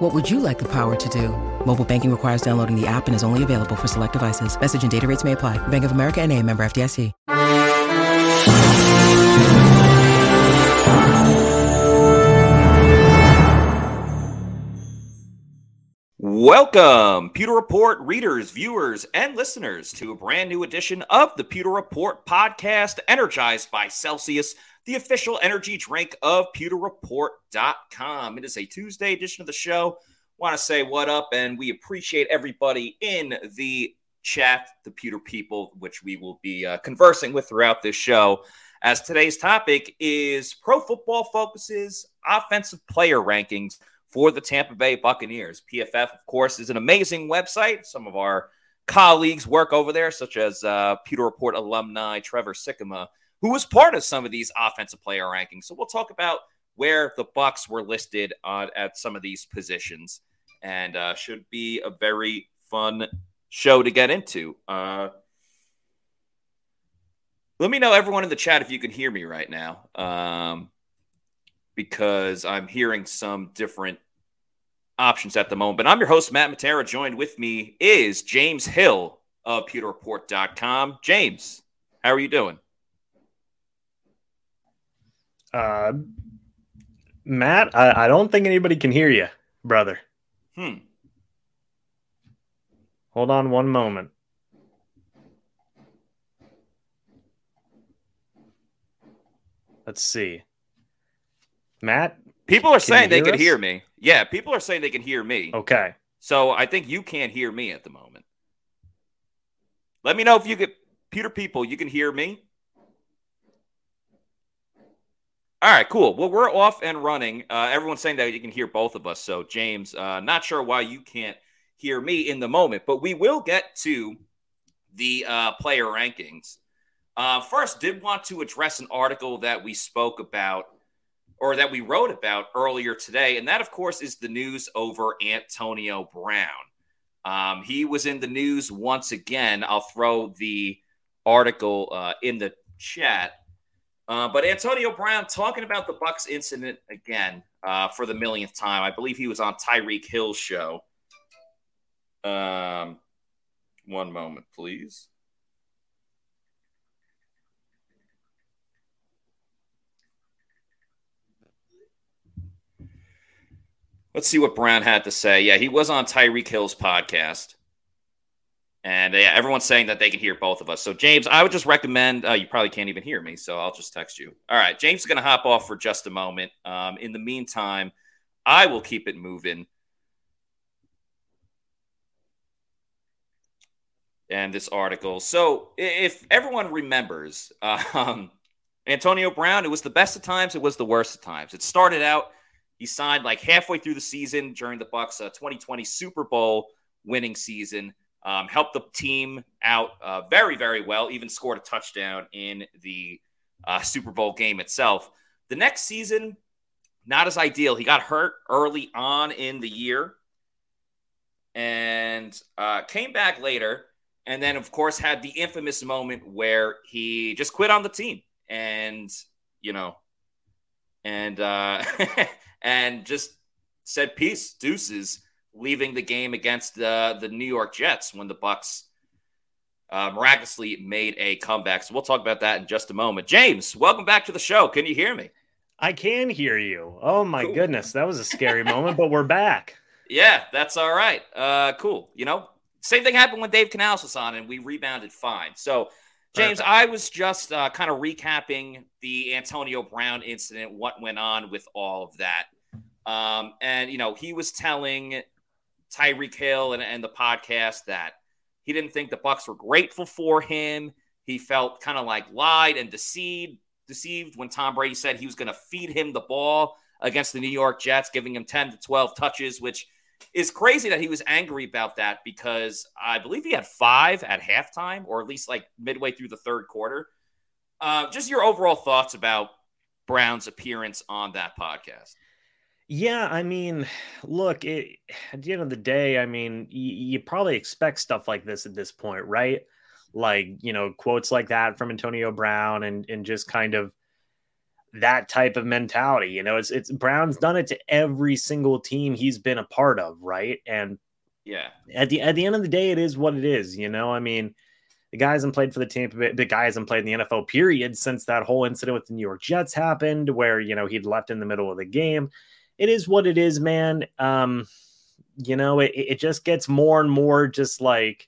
What would you like the power to do? Mobile banking requires downloading the app and is only available for select devices. Message and data rates may apply. Bank of America and a member FDIC. Welcome, Pewter Report readers, viewers, and listeners to a brand new edition of the Pewter Report podcast, energized by Celsius, the official energy drink of pewterreport.com. It is a Tuesday edition of the show. Want to say what up, and we appreciate everybody in the chat, the Pewter people, which we will be uh, conversing with throughout this show. As today's topic is Pro Football Focus's offensive player rankings for the Tampa Bay Buccaneers. PFF, of course, is an amazing website. Some of our colleagues work over there, such as uh, Pewter Report alumni Trevor Sikkema, who was part of some of these offensive player rankings. So we'll talk about where the Bucs were listed at some of these positions, and uh, should be a very fun show to get into. Uh, let me know, everyone in the chat, if you can hear me right now. Um, because I'm hearing some different options at the moment. But I'm your host, Matt Matera. Joined with me is James Hill of PewterReport.com. James, how are you doing? Uh, Matt, I, I don't think anybody can hear you, brother. Hmm. Hold on one moment. Let's see. Matt, people are saying they can us? hear me. Yeah, people are saying they can hear me. Okay. So I think you can't hear me at the moment. Let me know if you get Pewter people, you can hear me. All right, cool. Well, we're off and running. Uh, everyone's saying that you can hear both of us. So, James, uh, not sure why you can't hear me in the moment, but we will get to the uh, player rankings. Uh, first, did want to address an article that we spoke about or that we wrote about earlier today. And that, of course, is the news over Antonio Brown. Um, he was in the news once again. I'll throw the article uh, in the chat. Uh, but Antonio Brown talking about the Bucs incident again uh, for the millionth time. I believe he was on Tyreek Hill's show. Um, one moment, please. Let's see what Brown had to say. Yeah, he was on Tyreek Hill's podcast. And yeah, everyone's saying that they can hear both of us. So, James, I would just recommend uh, you probably can't even hear me. So, I'll just text you. All right. James is going to hop off for just a moment. Um, in the meantime, I will keep it moving. And this article. So, if everyone remembers, um, Antonio Brown, it was the best of times, it was the worst of times. It started out he signed like halfway through the season during the Bucs uh, 2020 Super Bowl winning season. Um, helped the team out uh, very, very well. Even scored a touchdown in the uh, Super Bowl game itself. The next season, not as ideal. He got hurt early on in the year and uh, came back later. And then, of course, had the infamous moment where he just quit on the team and, you know, and uh, and just said peace, deuces, leaving the game against the the New York Jets when the Bucs uh, miraculously made a comeback. So we'll talk about that in just a moment. James, welcome back to the show. Can you hear me? I can hear you. Oh my Cool. goodness, that was a scary moment, but we're back. Yeah, that's all right. Uh, cool. You know, same thing happened when Dave Canales was on, and we rebounded fine. So, James, Perfect. I was just uh, kind of recapping the Antonio Brown incident, what went on with all of that. Um, and, you know, he was telling Tyreek Hill and, and the podcast that he didn't think the Bucs were grateful for him. He felt kind of like lied and deceived, deceived when Tom Brady said he was going to feed him the ball against the New York Jets, giving him 10 to 12 touches, which is crazy that he was angry about that because I believe he had five at halftime or at least like midway through the third quarter. Uh, just your overall thoughts about Brown's appearance on that podcast. Yeah, I mean, look, it, at the end of the day, I mean, you, you probably expect stuff like this at this point, right? Like, you know, quotes like that from Antonio Brown and and just kind of that type of mentality. You know, it's it's Brown's done it to every single team he's been a part of, right? And yeah, at the at the end of the day, it is what it is. You know, I mean, the guy hasn't played for the team. The guy hasn't played in the NFL period since that whole incident with the New York Jets happened, where you know he'd left in the middle of the game it is what it is, man. Um, you know, it, it just gets more and more just like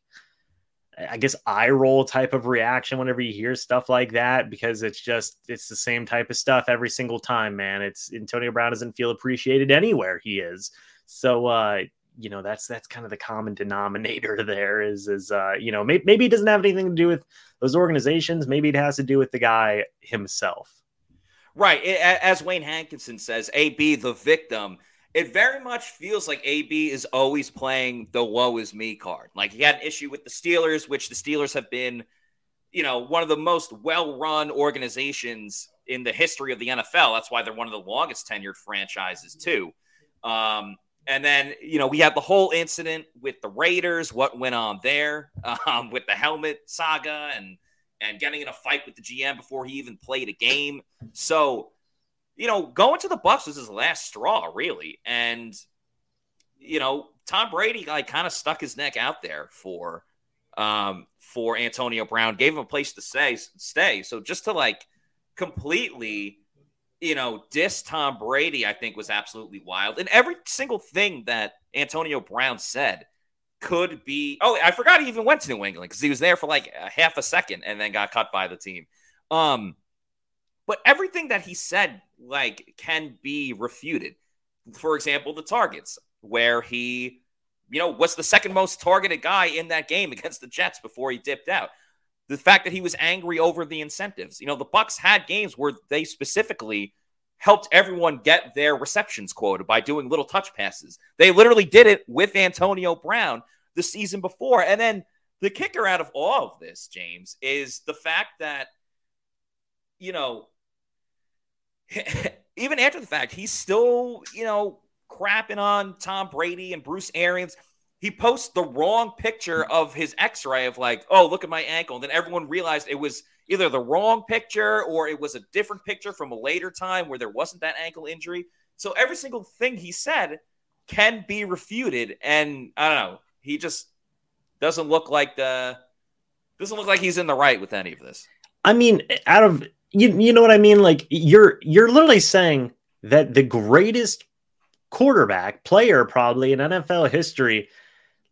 I guess eye roll type of reaction whenever you hear stuff like that because it's just it's the same type of stuff every single time, man. It's Antonio Brown doesn't feel appreciated anywhere he is. So uh, you know, that's that's kind of the common denominator there is is uh, you know, maybe, maybe it doesn't have anything to do with those organizations, maybe it has to do with the guy himself. Right. As Wayne Hankinson says, AB, the victim, it very much feels like AB is always playing the woe is me card. Like he had an issue with the Steelers, which the Steelers have been, you know, one of the most well run organizations in the history of the NFL. That's why they're one of the longest tenured franchises, too. Um, and then, you know, we had the whole incident with the Raiders, what went on there um, with the helmet saga and and getting in a fight with the GM before he even played a game. So, you know, going to the Bucs was his last straw, really. And, you know, Tom Brady like kind of stuck his neck out there for um for Antonio Brown, gave him a place to stay stay. So just to like completely, you know, diss Tom Brady, I think was absolutely wild. And every single thing that Antonio Brown said could be. Oh, I forgot he even went to New England because he was there for like a half a second and then got cut by the team. Um, but everything that he said like can be refuted. For example, the targets where he, you know, was the second most targeted guy in that game against the Jets before he dipped out. The fact that he was angry over the incentives. You know, the Bucs had games where they specifically helped everyone get their receptions quota by doing little touch passes. They literally did it with Antonio Brown the season before. And then the kicker out of all of this, James, is the fact that, you know, even after the fact, he's still, you know, crapping on Tom Brady and Bruce Arians. He posts the wrong picture of his x ray of, like, oh, look at my ankle. And then everyone realized it was either the wrong picture or it was a different picture from a later time where there wasn't that ankle injury. So every single thing he said can be refuted. And I don't know, he just doesn't look like the doesn't look like he's in the right with any of this. I mean, out of you, you know what I mean? Like you're you're literally saying that the greatest quarterback player probably in NFL history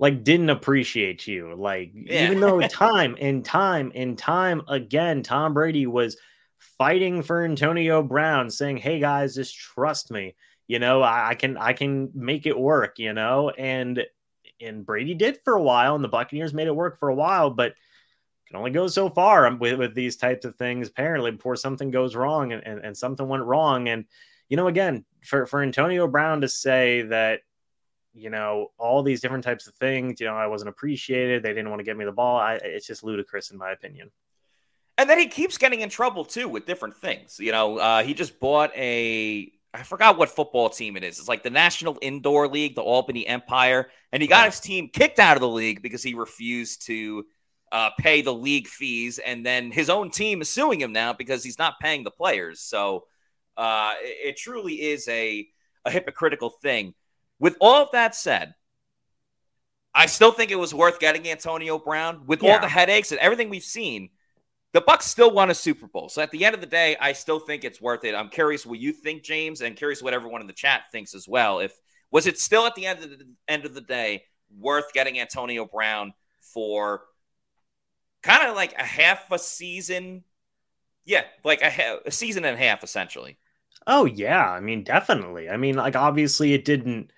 like didn't appreciate you. Like yeah. even though time and time and time again, Tom Brady was fighting for Antonio Brown, saying, "Hey guys, just trust me. You know, I, I can I can make it work. You know." And and Brady did for a while, and the Buccaneers made it work for a while, but can only go so far um, with, with these types of things apparently before something goes wrong and, and, and something went wrong and you know again for, for antonio brown to say that you know, all these different types of things. You know, I wasn't appreciated. They didn't want to give me the ball. I, it's just ludicrous, in my opinion. And then he keeps getting in trouble too with different things. You know, uh, he just bought a I forgot what football team it is. It's like the National Indoor League, the Albany Empire, and he got his team kicked out of the league because he refused to uh, pay the league fees, and then his own team is suing him now because he's not paying the players. So uh, it, it truly is a a hypocritical thing. With all of that said, I still think it was worth getting Antonio Brown. With yeah. all the headaches and everything we've seen, the Bucs still won a Super Bowl. So at the end of the day, I still think it's worth it. I'm curious what you think, James, and curious what everyone in the chat thinks as well. If was it still at the end of the end of the day worth getting Antonio Brown for kind of like a half a season? Yeah, like a, a season and a half essentially. Oh yeah, I mean definitely. I mean like obviously it didn't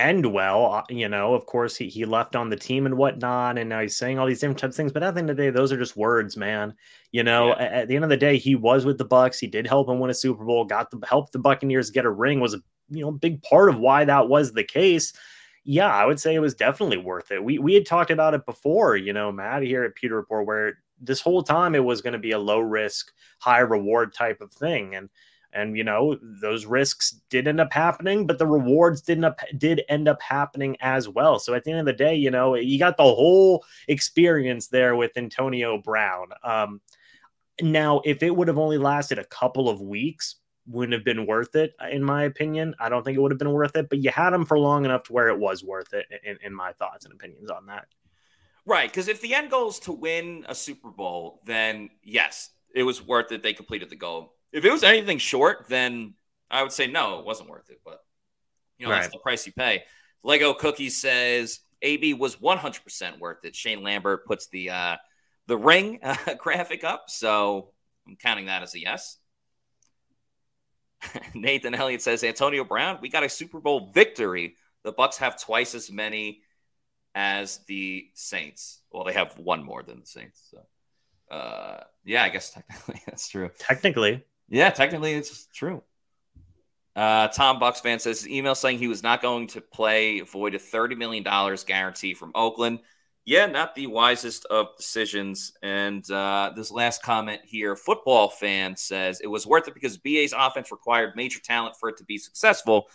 end well. Uh, you know, of course, he, he left on the team and whatnot, and now he's saying all these different types of things. But at the end of the day, those are just words, man. You know, yeah. at, at, the end of the day, he was with the Bucs. He did help him win a Super Bowl. Got the help the Buccaneers get a ring. Was a you know big part of why that was the case. yeah, I would say it was definitely worth it. We we had talked about it before, you know, Matt here at Pewter Report, where this whole time it was going to be a low risk, high reward type of thing, and and you know those risks did end up happening, but the rewards didn't up, did end up happening as well. So at the end of the day, you know, you got the whole experience there with Antonio Brown. Um, now, if it would have only lasted a couple of weeks, wouldn't have been worth it, in my opinion. I don't think it would have been worth it, but you had him for long enough to where it was worth it, in, in my thoughts and opinions on that. Right. Because if the end goal is to win a Super Bowl, then yes, it was worth it. They completed the goal. If it was anything short, then I would say no, it wasn't worth it. But, you know, right. that's the price you pay. Lego Cookie says AB was 100% worth it. Shane Lambert puts the, uh, the ring uh, graphic up. So I'm counting that as a yes. Nathan Elliott says Antonio Brown, we got a Super Bowl victory. The Bucs have twice as many as the Saints. Well, they have one more than the Saints. So, uh, yeah, I guess technically that's true. Technically, yeah, technically it's true. Uh, Tom Bucks fan says email saying he was not going to play void a thirty million dollars guarantee from Oakland yeah, not the wisest of decisions. And uh, this last comment here football fan says it was worth it because BA's offense required major talent for it to be successful.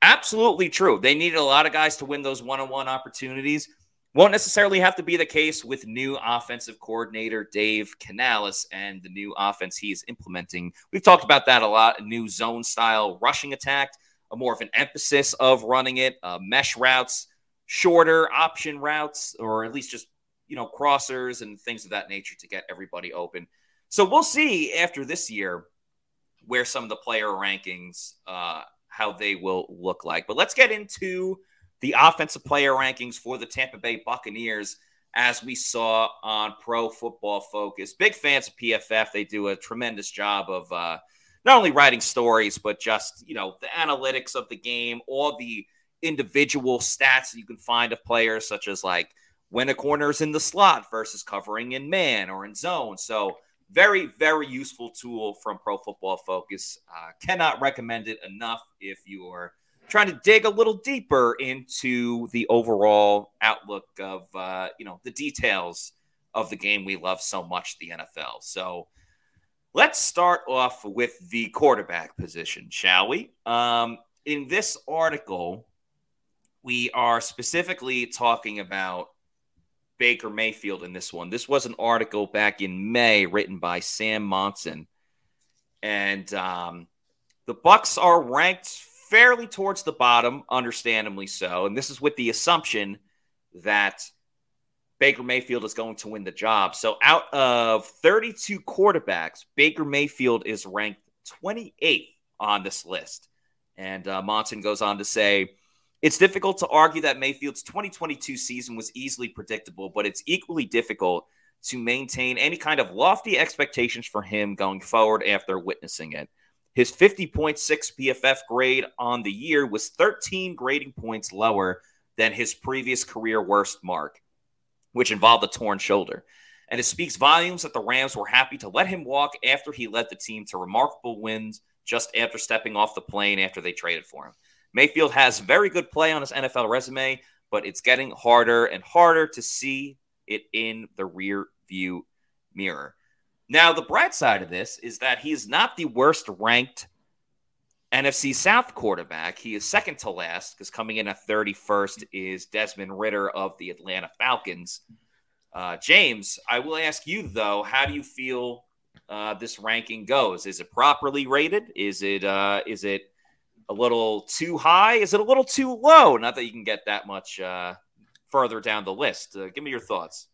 Absolutely true. They needed a lot of guys to win those one on one opportunities. Won't necessarily have to be the case with new offensive coordinator Dave Canales and the new offense he is implementing. We've talked about that a lot a new zone style rushing attack, a more of an emphasis of running it, uh, mesh routes shorter option routes or at least just you know crossers and things of that nature to get everybody open. So we'll see after this year where some of the player rankings uh, how they will look like. But let's get into the offensive player rankings for the Tampa Bay Buccaneers as we saw on Pro Football Focus. Big fans of PFF. They do a tremendous job of uh, not only writing stories, but just, you know, the analytics of the game, all the individual stats that you can find of players, such as like when a corner is in the slot versus covering in man or in zone. So, very, very useful tool from Pro Football Focus. Uh, cannot recommend it enough if you are trying to dig a little deeper into the overall outlook of uh, you know the details of the game we love so much, the NFL. So. Let's start off with the quarterback position, shall we? Um, in this article, we are specifically talking about Baker Mayfield in this one. This was an article back in May written by Sam Monson, and um, the Bucks are ranked fairly towards the bottom, understandably so. And this is with the assumption that Baker Mayfield is going to win the job. So, out of 32 quarterbacks, Baker Mayfield is ranked 28th on this list. And uh, Monson goes on to say it's difficult to argue that Mayfield's 2022 season was easily predictable, but it's equally difficult to maintain any kind of lofty expectations for him going forward after witnessing it. His 50.6 PFF grade on the year was 13 grading points lower than his previous career worst mark, which involved a torn shoulder. And it speaks volumes that the Rams were happy to let him walk after he led the team to remarkable wins just after stepping off the plane after they traded for him. Mayfield has very good play on his NFL resume, but it's getting harder and harder to see it in the rear view mirror. Now, the bright side of this is that he's not the worst ranked NFC South quarterback. He is second to last because coming in at 31st is Desmond Ridder of the Atlanta Falcons. Uh, James, I will ask you though, how do you feel uh, this ranking goes? Is it properly rated? Is it uh, is it a little too high? Is it a little too low? Not that you can get that much uh, further down the list. Uh, give me your thoughts.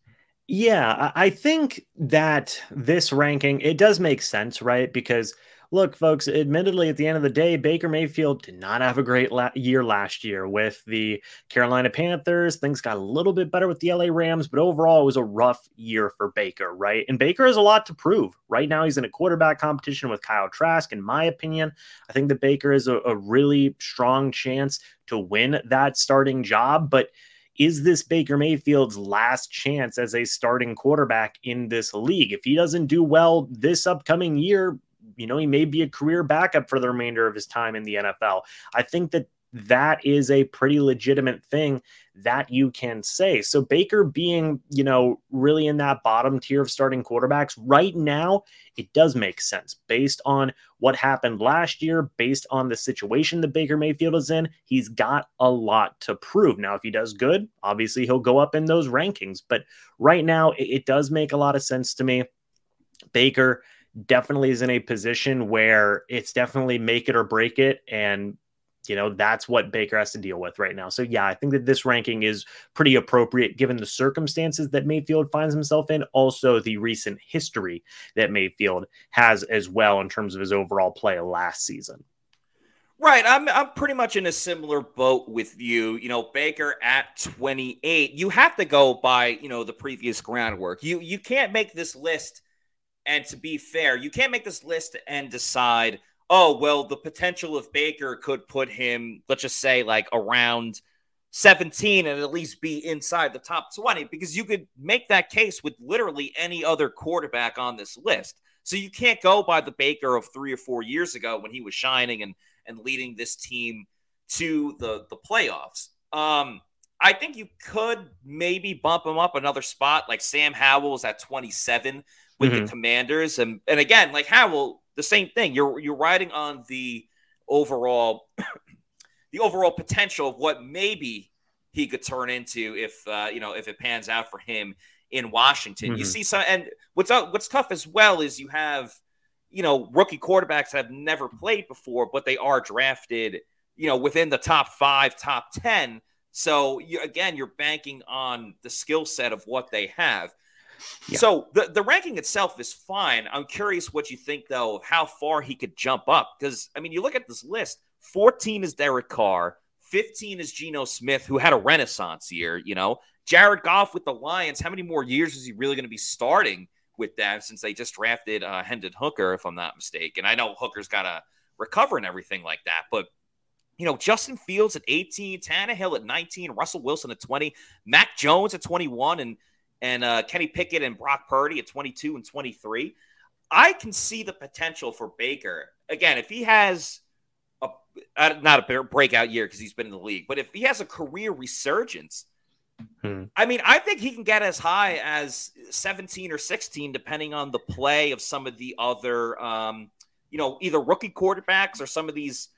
Yeah, I think that this ranking it does make sense, right? Because look, folks, admittedly, at the end of the day, Baker Mayfield did not have a great la- year last year with the Carolina Panthers. Things got a little bit better with the LA Rams, but overall, it was a rough year for Baker, right? And Baker has a lot to prove. Right now, he's in a quarterback competition with Kyle Trask. In my opinion, I think that Baker is a, a really strong chance to win that starting job, but is this Baker Mayfield's last chance as a starting quarterback in this league? If he doesn't do well this upcoming year, you know, he may be a career backup for the remainder of his time in the NFL. I think that that is a pretty legitimate thing that you can say. So Baker being, you know, really in that bottom tier of starting quarterbacks right now, it does make sense based on what happened last year, based on the situation that Baker Mayfield is in. He's got a lot to prove. Now, if he does good, obviously he'll go up in those rankings. But right now, it, it does make a lot of sense to me. Baker definitely is in a position where it's definitely make it or break it. And you know that's what Baker has to deal with right now. So yeah, I think that this ranking is pretty appropriate given the circumstances that Mayfield finds himself in, also the recent history that Mayfield has as well in terms of his overall play last season. Right, I'm I'm pretty much in a similar boat with you. You know, Baker at 28. You have to go by, you know, the previous groundwork. You you can't make this list and to be fair, you can't make this list and decide oh, well, the potential of Baker could put him, let's just say, like around 17 and at least be inside the top 20 because you could make that case with literally any other quarterback on this list. So you can't go by the Baker of three or four years ago when he was shining and and leading this team to the the playoffs. Um, I think you could maybe bump him up another spot, like Sam Howell is at 27 with mm-hmm. the Commanders, and and again, like Howell the same thing. You're you're riding on the overall the overall potential of what maybe he could turn into if uh, you know if it pans out for him in Washington. Mm-hmm. You see some, and what's uh, what's tough as well is you have you know rookie quarterbacks that have never played before, but they are drafted you know within the top five, top ten. So you, again, you're banking on the skill set of what they have. So the, the ranking itself is fine. I'm curious what you think, though, of how far he could jump up. Because, I mean, you look at this list 14 is Derek Carr, 15 is Geno Smith, who had a renaissance year, you know. Jared Goff with the Lions, how many more years is he really going to be starting with them since they just drafted uh, Hendon Hooker, if I'm not mistaken? I know Hooker's got to recover and everything like that, but you know, Justin Fields at 18, Tannehill at 19, Russell Wilson at 20, Mac Jones at 21, and and uh, Kenny Pickett and Brock Purdy at 22 and 23. I can see the potential for Baker. Again, if he has a not a breakout year because he's been in the league, but if he has a career resurgence, hmm. I mean, I think he can get as high as 17 or 16, depending on the play of some of the other, um, you know, either rookie quarterbacks or some of these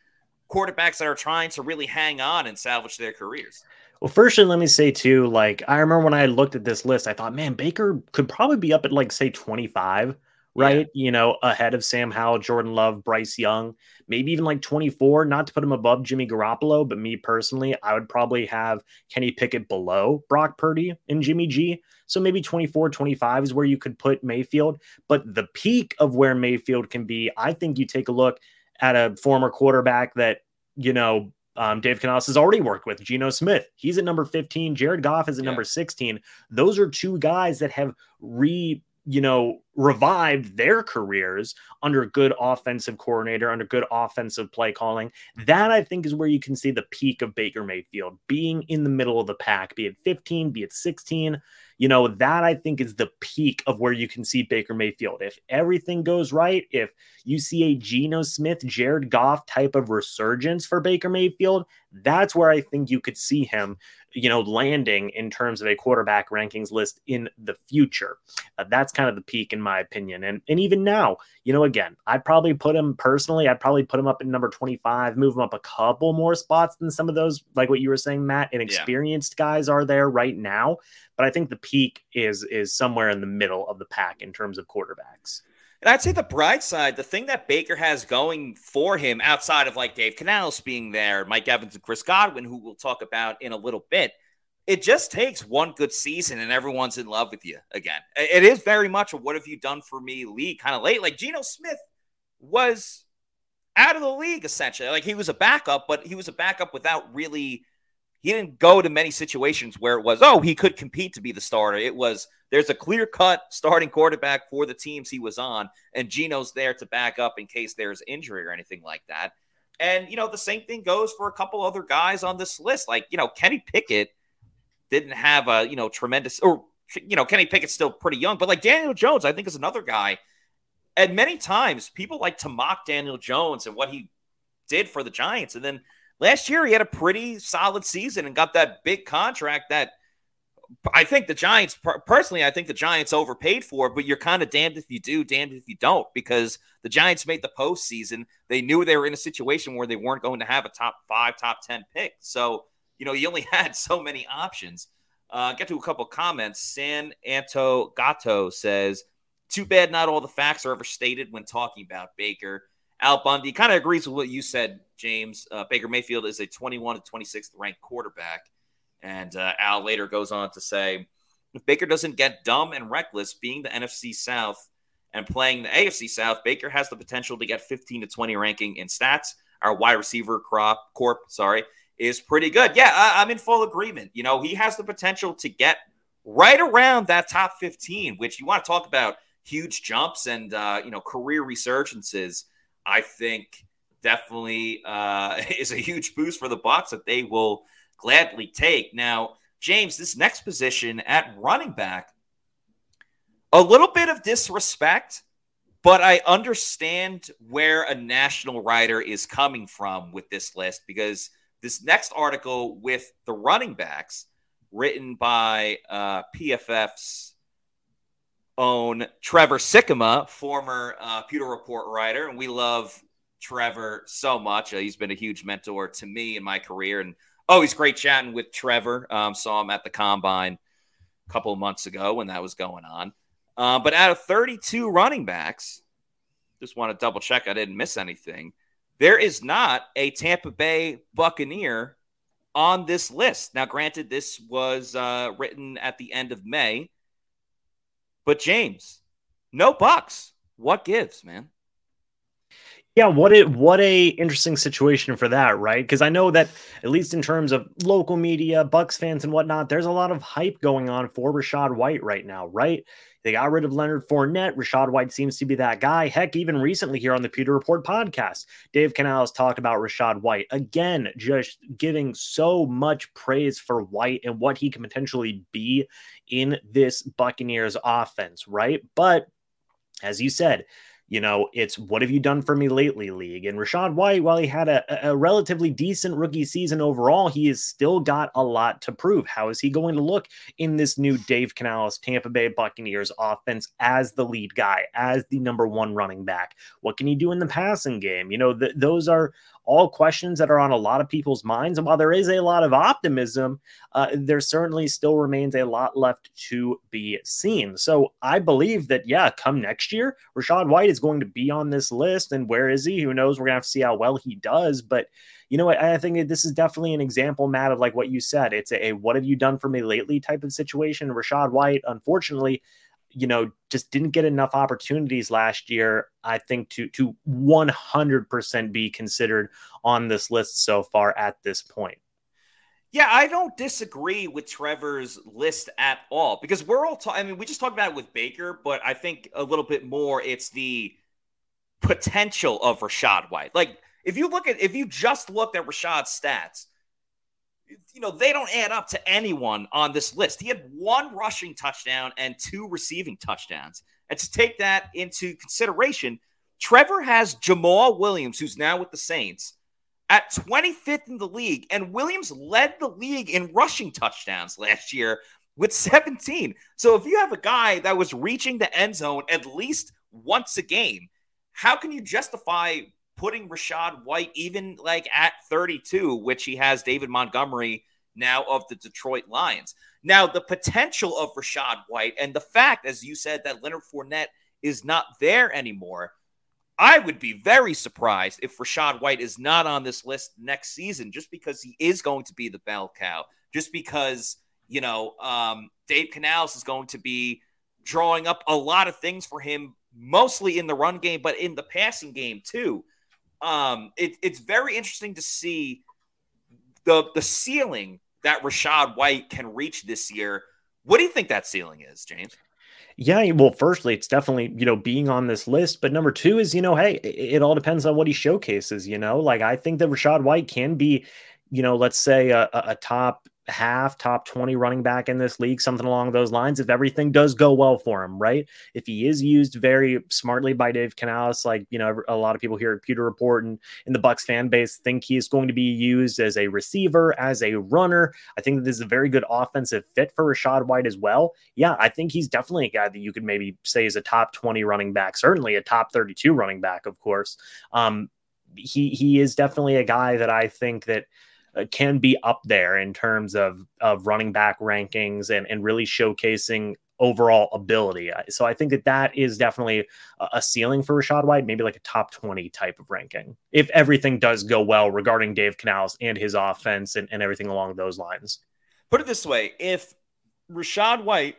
quarterbacks that are trying to really hang on and salvage their careers. Well, first, let me say too, like I remember when I looked at this list, I thought, man, Baker could probably be up at like say 25, right? Yeah. You know, ahead of Sam Howell, Jordan Love, Bryce Young, maybe even like 24, not to put him above Jimmy Garoppolo, but me personally, I would probably have Kenny Pickett below Brock Purdy and Jimmy G. So maybe 24, 25 is where you could put Mayfield. But the peak of where Mayfield can be, I think you take a look at a former quarterback that, you know, um, Dave Canales has already worked with Geno Smith. He's at number 15. Jared Goff is at yeah. number 16. Those are two guys that have re, you know, revived their careers under a good offensive coordinator, under good offensive play calling. That I think is where you can see the peak of Baker Mayfield being in the middle of the pack, be it 15, be it 16. You know, that I think is the peak of where you can see Baker Mayfield. If everything goes right, if you see a Geno Smith, Jared Goff type of resurgence for Baker Mayfield, that's where I think you could see him, you know, landing in terms of a quarterback rankings list in the future. Uh, that's kind of the peak in my opinion. And and even now, you know, again, I'd probably put him personally, I'd probably put him up at number 25, move him up a couple more spots than some of those, like what you were saying, Matt, inexperienced yeah. guys are there right now. But I think the peak is is somewhere in the middle of the pack in terms of quarterbacks. And I'd say the bright side, the thing that Baker has going for him outside of like Dave Canales being there, Mike Evans and Chris Godwin, who we'll talk about in a little bit, it just takes one good season and everyone's in love with you again. It is very much a what have you done for me league kind of late. Like Geno Smith was out of the league essentially. Like he was a backup, but he was a backup without really he didn't go to many situations where it was, oh, he could compete to be the starter. It was there's a clear cut starting quarterback for the teams he was on, and Geno's there to back up in case there's injury or anything like that. And, you know, the same thing goes for a couple other guys on this list. Like, you know, Kenny Pickett didn't have a, you know, tremendous, or, you know, Kenny Pickett's still pretty young, but like Daniel Jones, I think is another guy. And many times people like to mock Daniel Jones and what he did for the Giants. And then last year he had a pretty solid season and got that big contract that I think the Giants, personally, I think the Giants overpaid for, but you're kind of damned if you do, damned if you don't, because the Giants made the postseason. They knew they were in a situation where they weren't going to have a top five, top 10 pick. So, you know, you only had so many options. Uh, get to a couple comments. San Anto Gato says, too bad not all the facts are ever stated when talking about Baker. Al Bundy kind of agrees with what you said, James. Uh, Baker Mayfield is a 21 to 26th ranked quarterback. And uh, Al later goes on to say, if Baker doesn't get dumb and reckless being the NFC South and playing the AFC South, Baker has the potential to get 15 to 20 ranking in stats. Our wide receiver crop corp, sorry, is pretty good. Yeah, I, I'm in full agreement. You know, he has the potential to get right around that top 15, which you want to talk about huge jumps and uh, you know career resurgences. I think definitely uh, is a huge boost for the Bucs that they will gladly take. Now, James, this next position at running back, a little bit of disrespect, but I understand where a national writer is coming from with this list because this next article with the running backs, written by uh, PFF's own Trevor Sikkema, former uh, Pewter Report writer, and we love Trevor so much. Uh, he's been a huge mentor to me in my career, and Oh, he's great chatting with Trevor. Um, saw him at the combine a couple of months ago when that was going on. Uh, but out of 32 running backs, just want to double check I didn't miss anything. There is not a Tampa Bay Buccaneer on this list. Now, granted, this was uh, written at the end of May, but James, no bucs. What gives, man? Yeah, what a what a interesting situation for that, right? Because I know that at least in terms of local media, Bucs fans and whatnot, there's a lot of hype going on for Rachaad White right now, right? They got rid of Leonard Fournette. Rachaad White seems to be that guy. Heck, even recently here on the Pewter Report podcast, Dave Canales talked about Rachaad White again, just giving so much praise for White and what he can potentially be in this Buccaneers offense, right? But as you said, you know, it's what have you done for me lately, league? And Rachaad White, while he had a, a, relatively decent rookie season overall, he has still got a lot to prove. How is he going to look in this new Dave Canales Tampa Bay Buccaneers offense as the lead guy, as the number one running back? What can he do in the passing game? You know, th- those are all questions that are on a lot of people's minds. And while there is a lot of optimism, uh, there certainly still remains a lot left to be seen. So I believe that, yeah, come next year, Rachaad White is going to be on this list. And where is he? Who knows? We're going to have to see how well he does. But you know, I, I think this is definitely an example, Matt, of like what you said. It's a, a what have you done for me lately type of situation. Rachaad White, unfortunately, you know, just didn't get enough opportunities last year, I think, to to 100% be considered on this list so far at this point. Yeah, I don't disagree with Trevor's list at all because we're all talking. I mean, we just talked about it with Baker, but I think a little bit more it's the potential of Rachaad White. Like, if you look at, if you just looked at Rachaad's stats, you know, they don't add up to anyone on this list. He had one rushing touchdown and two receiving touchdowns. And to take that into consideration, Trevor has Jamaal Williams, who's now with the Saints, at 25th in the league. And Williams led the league in rushing touchdowns last year with 17. So if you have a guy that was reaching the end zone at least once a game, how can you justify putting Rachaad White even like at 32, which he has David Montgomery now of the Detroit Lions. Now, the potential of Rachaad White and the fact, as you said, that Leonard Fournette is not there anymore. I would be very surprised if Rachaad White is not on this list next season, just because he is going to be the bell cow, just because, you know, um, Dave Canales is going to be drawing up a lot of things for him, mostly in the run game, but in the passing game too um, it, it's very interesting to see the the ceiling that Rachaad White can reach this year. What do you think that ceiling is, James? Yeah, well, firstly, it's definitely, you know, being on this list. But number two is, you know, hey, it, it all depends on what he showcases, you know. Like I think that Rashad White can be, you know, let's say a, a top half, top 20 running back in this league, something along those lines, if everything does go well for him, right? If he is used very smartly by Dave Canales, like, you know, a lot of people here at Pewter Report and in the Bucs fan base think he is going to be used as a receiver, as a runner. I think this is a very good offensive fit for Rachaad White as well. Yeah, I think he's definitely a guy that you could maybe say is a top 20 running back, certainly a top 32 running back, of course. Um, he he is definitely a guy that I think that can be up there in terms of of running back rankings and and really showcasing overall ability. So I think that that is definitely a ceiling for Rachaad White, maybe like a top 20 type of ranking. If everything does go well regarding Dave Canales and his offense and, and everything along those lines. Put it this way, if Rachaad White,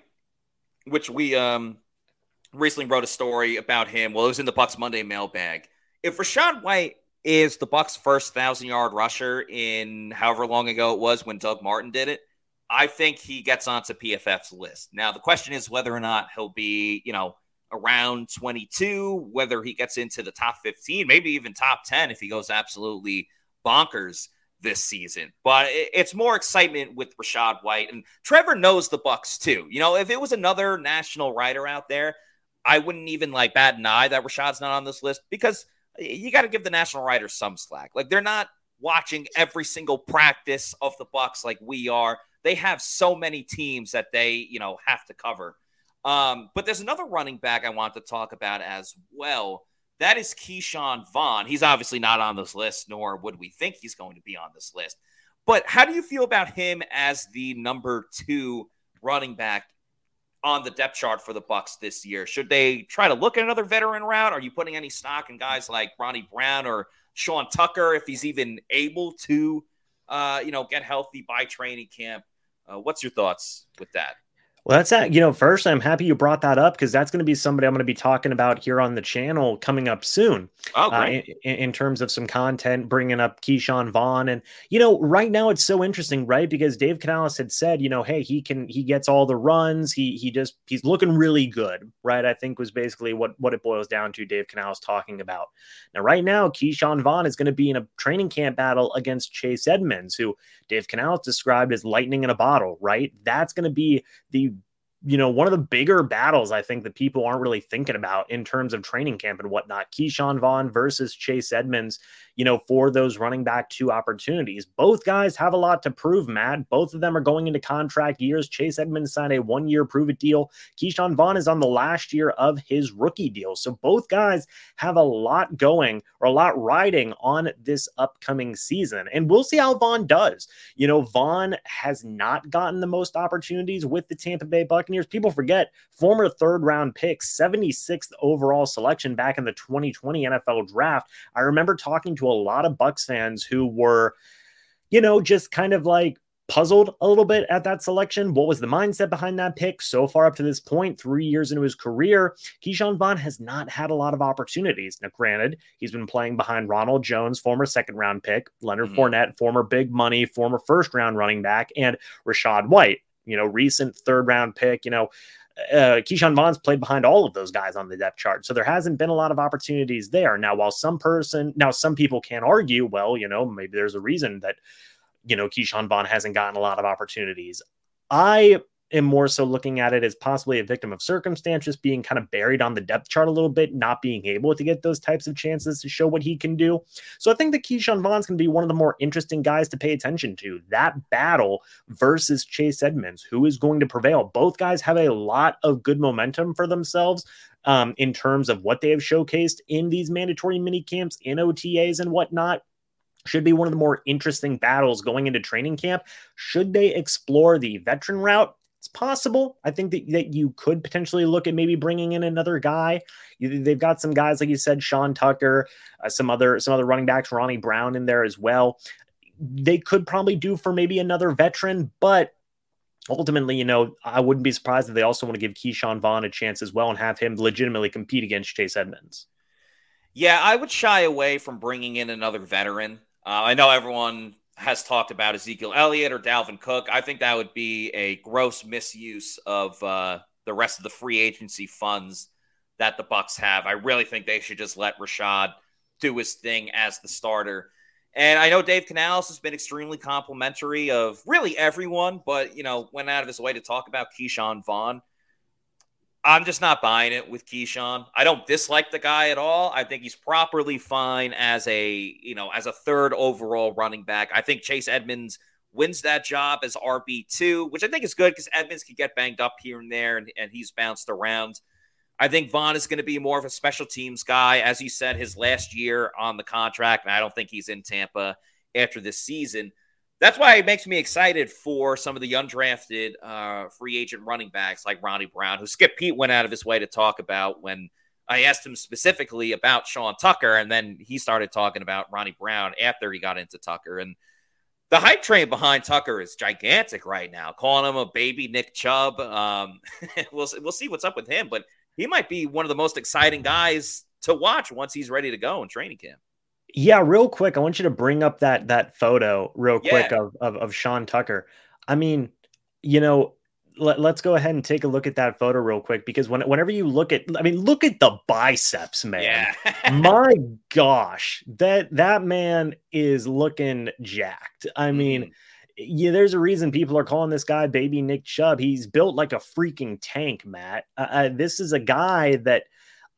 which we um recently wrote a story about him, well, it was in the Bucs Monday mailbag. If Rachaad White is the Bucs' first thousand yard rusher in however long ago it was when Doug Martin did it. I think he gets onto PFF's list. Now the question is whether or not he'll be, you know, around 22, whether he gets into the top 15, maybe even top 10 if he goes absolutely bonkers this season. But it's more excitement with Rachaad White and Trevor knows the Bucs too. You know, if it was another national writer out there, I wouldn't even like bat an eye that Rachaad's not on this list because – you got to give the national writers some slack. Like they're not watching every single practice of the Bucs like we are. They have so many teams that they, you know, have to cover. Um, but there's another running back I want to talk about as well. That is Ke'Shawn Vaughn. He's obviously not on this list, nor would we think he's going to be on this list. But how do you feel about him as the number two running back on the depth chart for the Bucs this year? Should they try to look at another veteran route? Are you putting any stock in guys like Ronnie Brown or Sean Tucker if he's even able to, uh, you know, get healthy by training camp? Uh, what's your thoughts with that? Well, that's that. You know, first, I'm happy you brought that up because that's going to be somebody I'm going to be talking about here on the channel coming up soon. Oh, uh, in, in, terms of some content, bringing up Ke'Shawn Vaughn, and you know, right now it's so interesting, right? Because Dave Canales had said, you know, hey, he can, he gets all the runs. He he just he's looking really good, right? I think was basically what what it boils down to. Dave Canales talking about now. Right now, Ke'Shawn Vaughn is going to be in a training camp battle against Chase Edmonds, who Dave Canales described as lightning in a bottle, right? That's going to be the you know, one of the bigger battles I think that people aren't really thinking about in terms of training camp and whatnot. Ke'Shawn Vaughn versus Chase Edmonds you know, for those running back two opportunities. Both guys have a lot to prove, Matt. Both of them are going into contract years. Chase Edmonds signed a one year prove it deal. Ke'Shawn Vaughn is on the last year of his rookie deal. So both guys have a lot going or a lot riding on this upcoming season. And we'll see how Vaughn does. You know, Vaughn has not gotten the most opportunities with the Tampa Bay Buccaneers. People forget former third round pick, 76th overall selection back in the 2020 NFL draft. I remember talking to a lot of Bucs fans who were, you know, just kind of like puzzled a little bit at that selection. What was the mindset behind that pick so far up to this? Three years into his career, Ke'Shawn Vaughn has not had a lot of opportunities. Now, granted, he's been playing behind Ronald Jones, former second round pick, Leonard mm-hmm. Fournette, former big money, former first round running back, and Rachaad White, you know, recent third round pick, you know, uh, Ke'Shawn Vaughn's played behind all of those guys on the depth chart. So there hasn't been a lot of opportunities there. Now, while some person, now some people can argue, well, you know, maybe there's a reason that, you know, Ke'Shawn Vaughn hasn't gotten a lot of opportunities. I am more so looking at it as possibly a victim of circumstance, just being kind of buried on the depth chart a little bit, not being able to get those types of chances to show what he can do. So I think that Ke'Shawn Vaughn's going to be one of the more interesting guys to pay attention to. That battle versus Chase Edmonds, who is going to prevail. Both guys have a lot of good momentum for themselves. Um, in terms of what they have showcased in these mandatory mini camps, in OTAs and whatnot, should be one of the more interesting battles going into training camp. Should they explore the veteran route? It's possible. I think that, that you could potentially look at maybe bringing in another guy. You, they've got some guys, like you said, Sean Tucker, uh, some other some other running backs, Ronnie Brown in there as well. They could probably do for maybe another veteran, but ultimately, you know, I wouldn't be surprised if they also want to give Ke'Shawn Vaughn a chance as well and have him legitimately compete against Chase Edmonds. Yeah, I would shy away from bringing in another veteran. Uh, I know everyone has talked about Ezekiel Elliott or Dalvin Cook. I think that would be a gross misuse of uh, the rest of the free agency funds that the Bucs have. I really think they should just let Rachaad do his thing as the starter. And I know Dave Canales has been extremely complimentary of really everyone, but you know, went out of his way to talk about Ke'Shawn Vaughn. I'm just not buying it with Ke'Shawn. I don't dislike the guy at all. I think he's properly fine as a, you know, as a third overall running back. I think Chase Edmonds wins that job as RB2, which I think is good because Edmonds can get banged up here and there and, and he's bounced around. I think Vaughn is going to be more of a special teams guy. As you said, his last year on the contract, and I don't think he's in Tampa after this season. That's why it makes me excited for some of the undrafted uh, free agent running backs like Ronnie Brown, who Skip Peete went out of his way to talk about when I asked him specifically about Sean Tucker, and then he started talking about Ronnie Brown after he got into Tucker. And the hype train behind Tucker is gigantic right now, calling him a baby Nick Chubb. Um, we'll we'll see what's up with him, but he might be one of the most exciting guys to watch once he's ready to go in training camp. Yeah, real quick, I want you to bring up that that photo real yeah. quick of, of of Sean Tucker. I mean, you know, let, us go ahead and take a look at that photo real quick because when, whenever you look at I mean look at the biceps man yeah. my gosh that that man is looking jacked I mean mm. yeah there's a reason people are calling this guy baby Nick Chubb he's built like a freaking tank Matt uh, uh, this is a guy that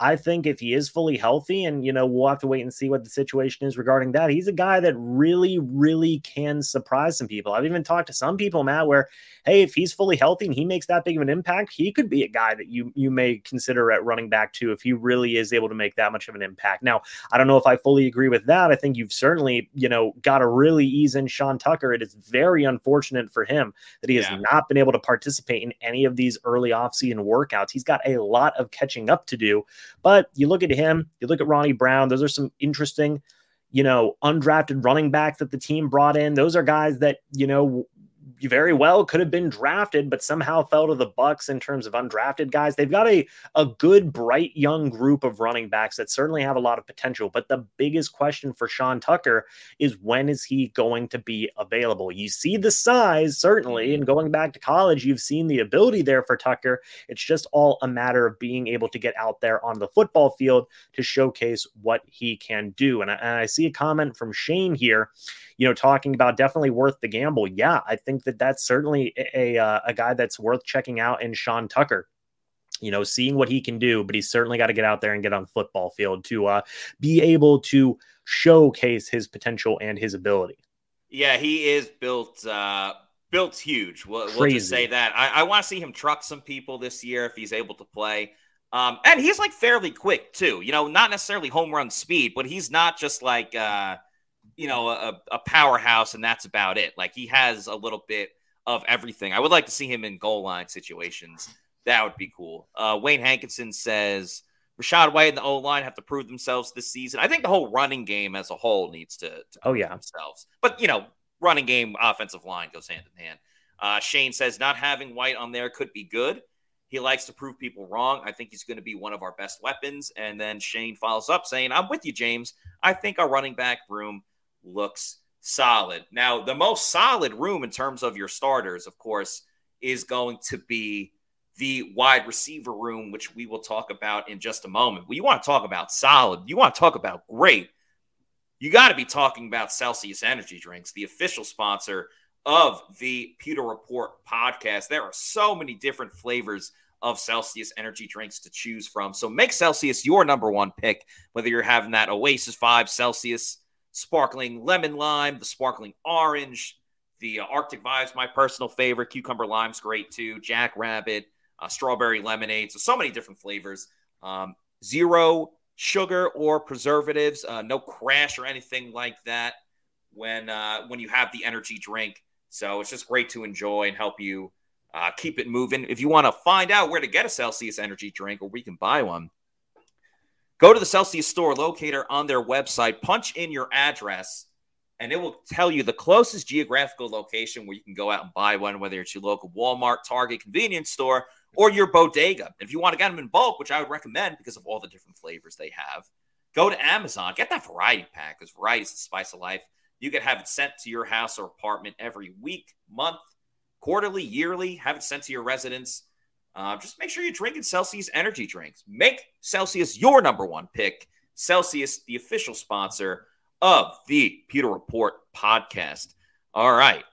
I think if he is fully healthy, and you know, we'll have to wait and see what the situation is regarding that. He's a guy that really, really can surprise some people. I've even talked to some people, Matt, where hey, if he's fully healthy and he makes that big of an impact, he could be a guy that you you may consider at running back too if he really is able to make that much of an impact. Now, I don't know if I fully agree with that. I think you've certainly, you know, got to really ease in Sean Tucker. It is very unfortunate for him that he yeah. has not been able to participate in any of these early offseason workouts. He's got a lot of catching up to do. But you look at him, you look at Ronnie Brown, those are some interesting, you know, undrafted running backs that the team brought in. Those are guys that, you know, very well could have been drafted, but somehow fell to the Bucs in terms of undrafted guys. They've got a a good, bright young group of running backs that certainly have a lot of potential. But the biggest question for Sean Tucker is when is he going to be available? You see the size, certainly, and going back to college, you've seen the ability there for Tucker. It's just all a matter of being able to get out there on the football field to showcase what he can do. And I, and I see a comment from Shane here you know, talking about definitely worth the gamble. Yeah, I think that that's certainly a, a, a guy that's worth checking out in Sean Tucker you know, seeing what he can do, but he's certainly got to get out there and get on the football field to uh, be able to showcase his potential and his ability. Yeah, he is built uh, built huge. We'll, we'll just say that. I, I want to see him truck some people this year if he's able to play. Um, and he's like fairly quick too. You know, not necessarily home run speed, but he's not just like uh, you know, a, a powerhouse and that's about it. Like he has a little bit of everything. I would like to see him in goal line situations. That would be cool. Uh, Wayne Hankinson says Rachaad White and the O line have to prove themselves this season. I think the whole running game as a whole needs to, to oh yeah themselves. But you know, running game, offensive line goes hand in hand. Uh, Shane says not having White on there could be good. He likes to prove people wrong. I think he's going to be one of our best weapons. And then Shane follows up saying, I'm with you, James. I think our running back room looks solid. Now, the most solid room in terms of your starters, of course, is going to be the wide receiver room, which we will talk about in just a moment. But you want to talk about solid, you want to talk about great. You got to be talking about Celsius Energy Drinks, the official sponsor of the Pewter Report podcast. There are so many different flavors of Celsius energy drinks to choose from. So make Celsius your number one pick, whether you're having that Oasis 5 Celsius sparkling lemon lime, the sparkling orange, the uh, Arctic Vibes, my personal favorite. Cucumber lime's great too. Jack Rabbit, uh, strawberry lemonade. So, so many different flavors. Um, zero sugar or preservatives, uh, no crash or anything like that when uh, when you have the energy drink. So it's just great to enjoy and help you uh, keep it moving. If you want to find out where to get a Celsius energy drink or we can buy one, Go to the Celsius store locator on their website, punch in your address, and it will tell you the closest geographical location where you can go out and buy one, whether it's your local Walmart, Target, convenience store, or your bodega. If you want to get them in bulk, which I would recommend because of all the different flavors they have, go to Amazon, get that variety pack because variety is the spice of life. You can have it sent to your house or apartment every week, month, quarterly, yearly, have it sent to your residence. Uh, just make sure you're drinking Celsius energy drinks. Make Celsius your number one pick. Celsius, the official sponsor of the Pewter Report podcast. All right.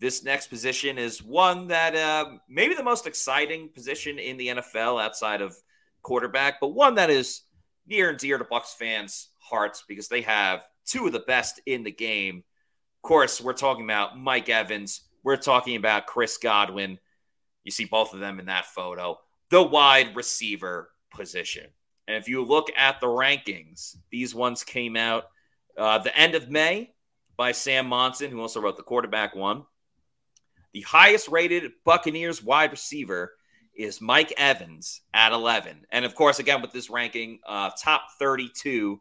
This next position is one that uh, maybe the most exciting position in the NFL outside of quarterback, but one that is near and dear to Bucs fans' hearts because they have two of the best in the game. Of course, we're talking about Mike Evans. We're talking about Chris Godwin. You see both of them in that photo. The wide receiver position. And if you look at the rankings, these ones came out uh, the end of May by Sam Monson, who also wrote the quarterback one. The highest rated Buccaneers wide receiver is Mike Evans at 11. And of course, again, with this ranking, uh, top 32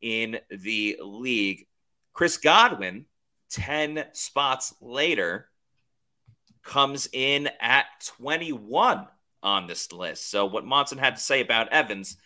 in the league. Chris Godwin, 10 spots later, comes in at 21 on this list. So, what Monson had to say about Evans,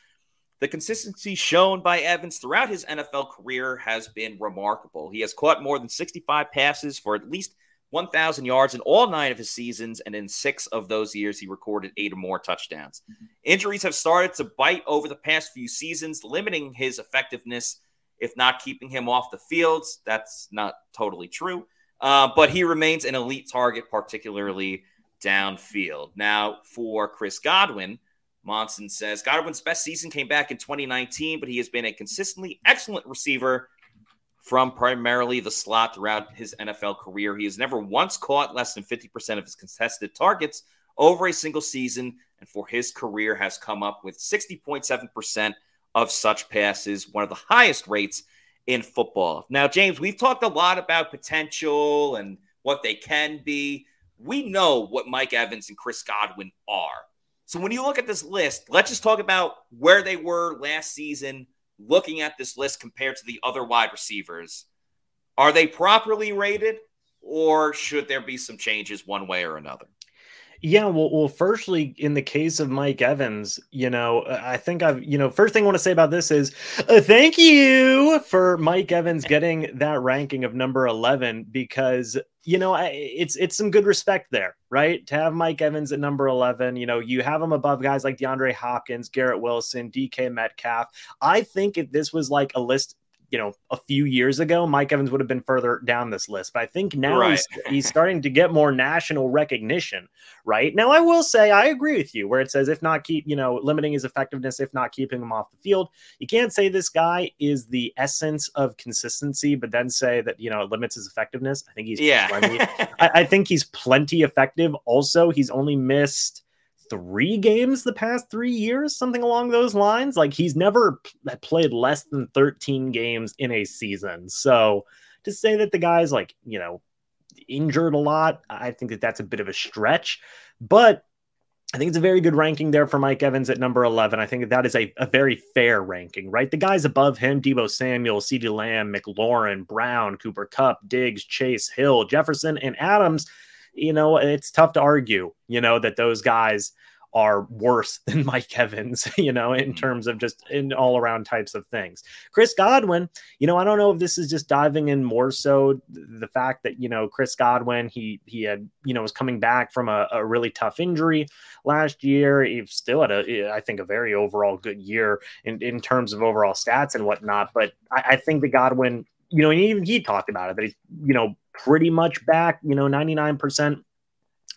the consistency shown by Evans throughout his NFL career has been remarkable. He has caught more than 65 passes for at least 1,000 yards in all nine of his seasons, and in six of those years, he recorded eight or more touchdowns. Mm-hmm. Injuries have started to bite over the past few seasons, limiting his effectiveness, if not keeping him off the fields. That's not totally true, uh, but he remains an elite target, particularly downfield. Now, for Chris Godwin, Monson says Godwin's best season came back in 2019, but he has been a consistently excellent receiver from primarily the slot throughout his NFL career. He has never once caught less than 50% of his contested targets over a single season, and for his career has come up with 60.7% of such passes, one of the highest rates in football. Now, James, we've talked a lot about potential and what they can be. We know what Mike Evans and Chris Godwin are. So when you look at this list, let's just talk about where they were last season looking at this list compared to the other wide receivers, are they properly rated or should there be some changes one way or another? Yeah, well, well, firstly, in the case of Mike Evans, you know, I think I've, you know, first thing I want to say about this is uh, thank you for Mike Evans getting that ranking of number 11 because, you know, I, it's it's some good respect there, right? To have Mike Evans at number 11, you know, you have him above guys like DeAndre Hopkins, Garrett Wilson, DK Metcalf. I think if this was like a list you know, a few years ago, Mike Evans would have been further down this list. But I think now right. he's, he's starting to get more national recognition, right? Now, I will say I agree with you where it says if not keep, you know, limiting his effectiveness, if not keeping him off the field. You can't say this guy is the essence of consistency, but then say that, you know, it limits his effectiveness. I think he's, yeah, I, I think he's plenty effective. Also, he's only missed three games the past three years, something along those lines. Like he's never uh, played less than 13 games in a season. So to say that the guy's like, you know, injured a lot, I think that that's a bit of a stretch. But I think it's a very good ranking there for Mike Evans at number 11. I think that, that is a, a very fair ranking, right? The guys above him, Deebo Samuel, CeeDee Lamb, McLaurin, Brown, Cooper Kupp, Diggs, Chase, Hill, Jefferson, and Adams – you know, it's tough to argue, you know, that those guys are worse than Mike Evans, you know, in mm-hmm. terms of just in all around types of things. Chris Godwin, you know, I don't know if this is just diving in more so the fact that, you know, Chris Godwin, he he had, you know, was coming back from a, a really tough injury last year. He still had a, I think, a very overall good year in, in terms of overall stats and whatnot. But I, I think that Godwin, you know, and even he talked about it that he's, you know, pretty much back, you know, 99%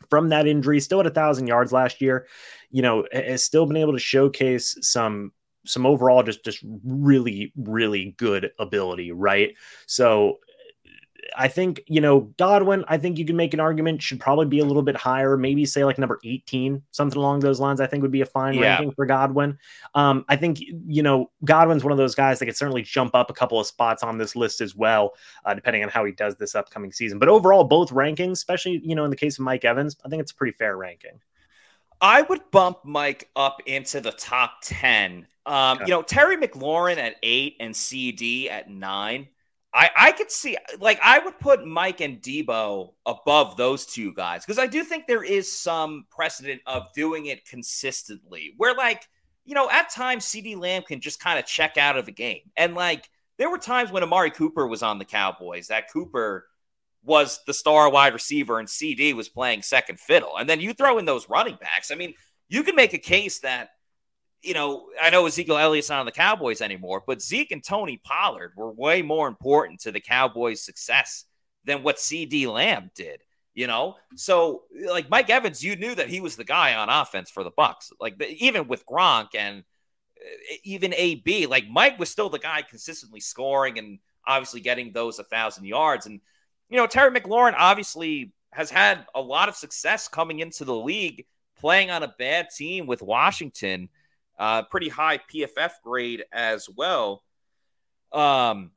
from that injury, still at a thousand yards last year, you know, has still been able to showcase some some overall just just really really good ability right? So I think, you know, Godwin, I think you can make an argument should probably be a little bit higher, maybe say like number 18, something along those lines. I think would be a fine yeah. ranking for Godwin. Um, I think, you know, Godwin's one of those guys that could certainly jump up a couple of spots on this list as well, uh, depending on how he does this upcoming season. But overall, both rankings, especially, you know, in the case of Mike Evans, I think it's a pretty fair ranking. I would bump Mike up into the top 10. Um, okay. You know, Terry McLaurin at eight and CeeDee at nine. I, I could see like I would put Mike and Deebo above those two guys because I do think there is some precedent of doing it consistently where like you know at times CeeDee Lamb can just kind of check out of the game. And like there were times when Amari Cooper was on the Cowboys that Cooper was the star wide receiver and CeeDee was playing second fiddle. And then you throw in those running backs. I mean you can make a case that you know, I know Ezekiel Elliott's not on the Cowboys anymore, but Zeke and Tony Pollard were way more important to the Cowboys' success than what CeeDee Lamb did. You know, so like Mike Evans, you knew that he was the guy on offense for the Bucs. Like even with Gronk and uh, even AB, like Mike was still the guy consistently scoring and obviously getting those a thousand yards. And you know, Terry McLaurin obviously has had a lot of success coming into the league, playing on a bad team with Washington, uh, pretty high PFF grade as well. Um,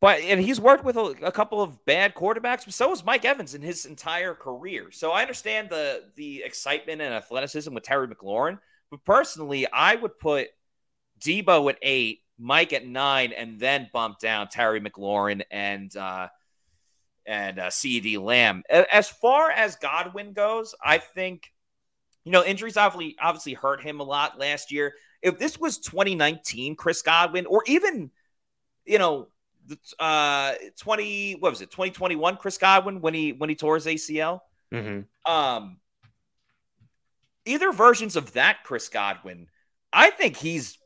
but and he's worked with a, a, couple of bad quarterbacks, but so has Mike Evans in his entire career. So I understand the the excitement and athleticism with Terry McLaurin, but personally, I would put Deebo at eight, Mike at nine, and then bump down Terry McLaurin and uh, and uh, CeeDee Lamb. As far as Godwin goes, I think you know injuries obviously obviously hurt him a lot last year. If this was 2019, Chris Godwin, or even you know uh 20 what was it 2021 chris godwin when he when he tore his acl mm-hmm. um either versions of that chris godwin i think he's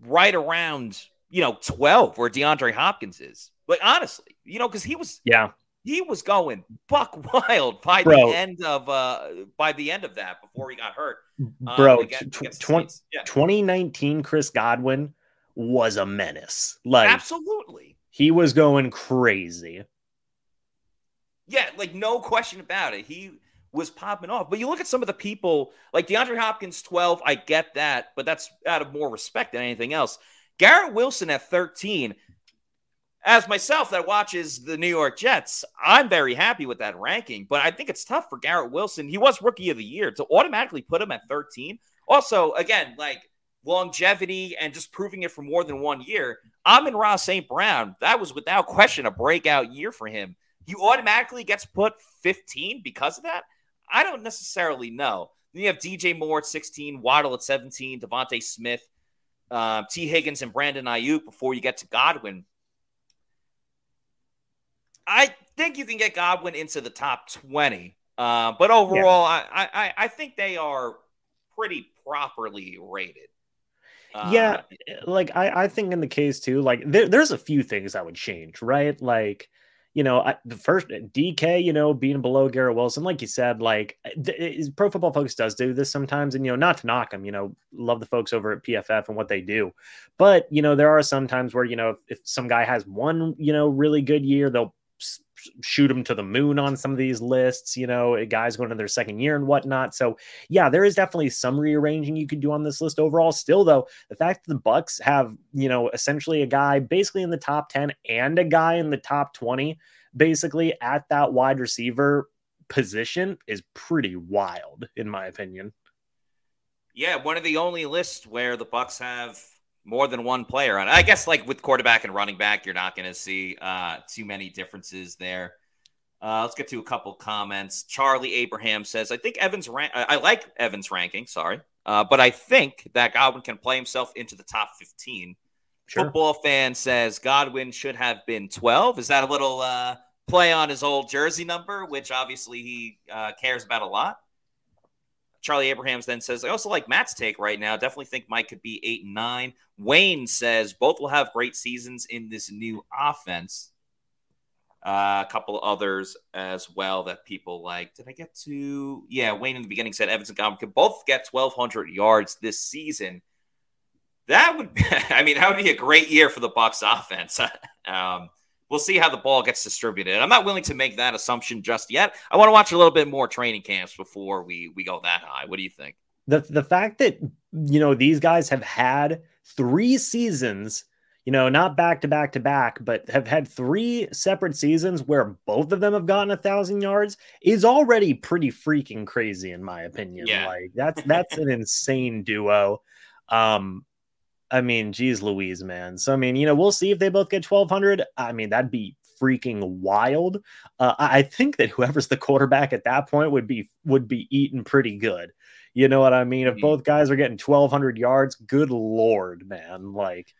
right around you know 12 where deandre hopkins is like honestly you know because he was yeah he was going buck wild by bro. the end of uh by the end of that before he got hurt bro um, against, against 20, yeah. 2019 chris godwin was a menace like absolutely he was going crazy. Yeah, like no question about it. He was popping off. But you look at some of the people, like DeAndre Hopkins, 12, I get that, but that's out of more respect than anything else. Garrett Wilson at 13, as myself that watches the New York Jets, I'm very happy with that ranking, but I think it's tough for Garrett Wilson. He was rookie of the year to automatically put him at 13. Also, again, like longevity and just proving it for more than one year. Amon-Ra St. Brown, that was without question a breakout year for him. He automatically gets put 15 because of that? I don't necessarily know. Then you have DJ Moore at 16, Waddle at 17, DeVonta Smith, uh, Tee Higgins, and Brandon Aiyuk before you get to Godwin. I think you can get Godwin into the top 20. Uh, but overall, yeah. I, I, I think they are pretty properly rated. Uh, yeah, like I, I think in the case too, like there, there's a few things that would change, right? Like, you know, I, the first DK, you know, being below Garrett Wilson, like you said, like th- Pro Football Focus does do this sometimes, and you know, not to knock them, you know, love the folks over at PFF and what they do, but you know, there are some times where you know, if, if some guy has one, you know, really good year, they'll shoot them to the moon on some of these lists, you know, eh, guys going to their second year and whatnot. So, yeah, there is definitely some rearranging you could do on this list overall. Still, though, the fact that the Bucs have, you know, essentially a guy basically in the top 10 and a guy in the top 20, basically at that wide receiver position is pretty wild, in my opinion. Yeah, one of the only lists where the Bucs have more than one player on. I guess like with quarterback and running back, you're not going to see uh, too many differences there. Uh, let's get to a couple comments. Charlie Abraham says, "I think Evans rank. I like Evans ranking. Sorry, uh, but I think that Godwin can play himself into the top 15." Sure. Football fan says Godwin should have been 12. Is that a little uh, play on his old jersey number, which obviously he uh, cares about a lot? Charlie Abrahams then says, I also like Matt's take right now. Definitely think Mike could be eight and nine. Wayne says both will have great seasons in this new offense. Uh, a couple others as well that people like. Did I get to? Yeah, Wayne in the beginning said Evans and Godwin could both get 1,200 yards this season. That would, I mean, that would be a great year for the Bucs offense. um, we'll see how the ball gets distributed. I'm not willing to make that assumption just yet. I want to watch a little bit more training camps before we we go that high. What do you think? The the fact that you know these guys have had three seasons, you know, not back to back to back, but have had three separate seasons where both of them have gotten a thousand yards is already pretty freaking crazy in my opinion. Yeah. Like that's that's an insane duo. Um, I mean, geez, Louise, man. So I mean, you know, we'll see if they both get 1200. I mean, that'd be freaking wild. Uh, I think that whoever's the quarterback at that point would be would be eating pretty good. You know what I mean? If mm-hmm. both guys are getting 1200 yards, good lord, man, like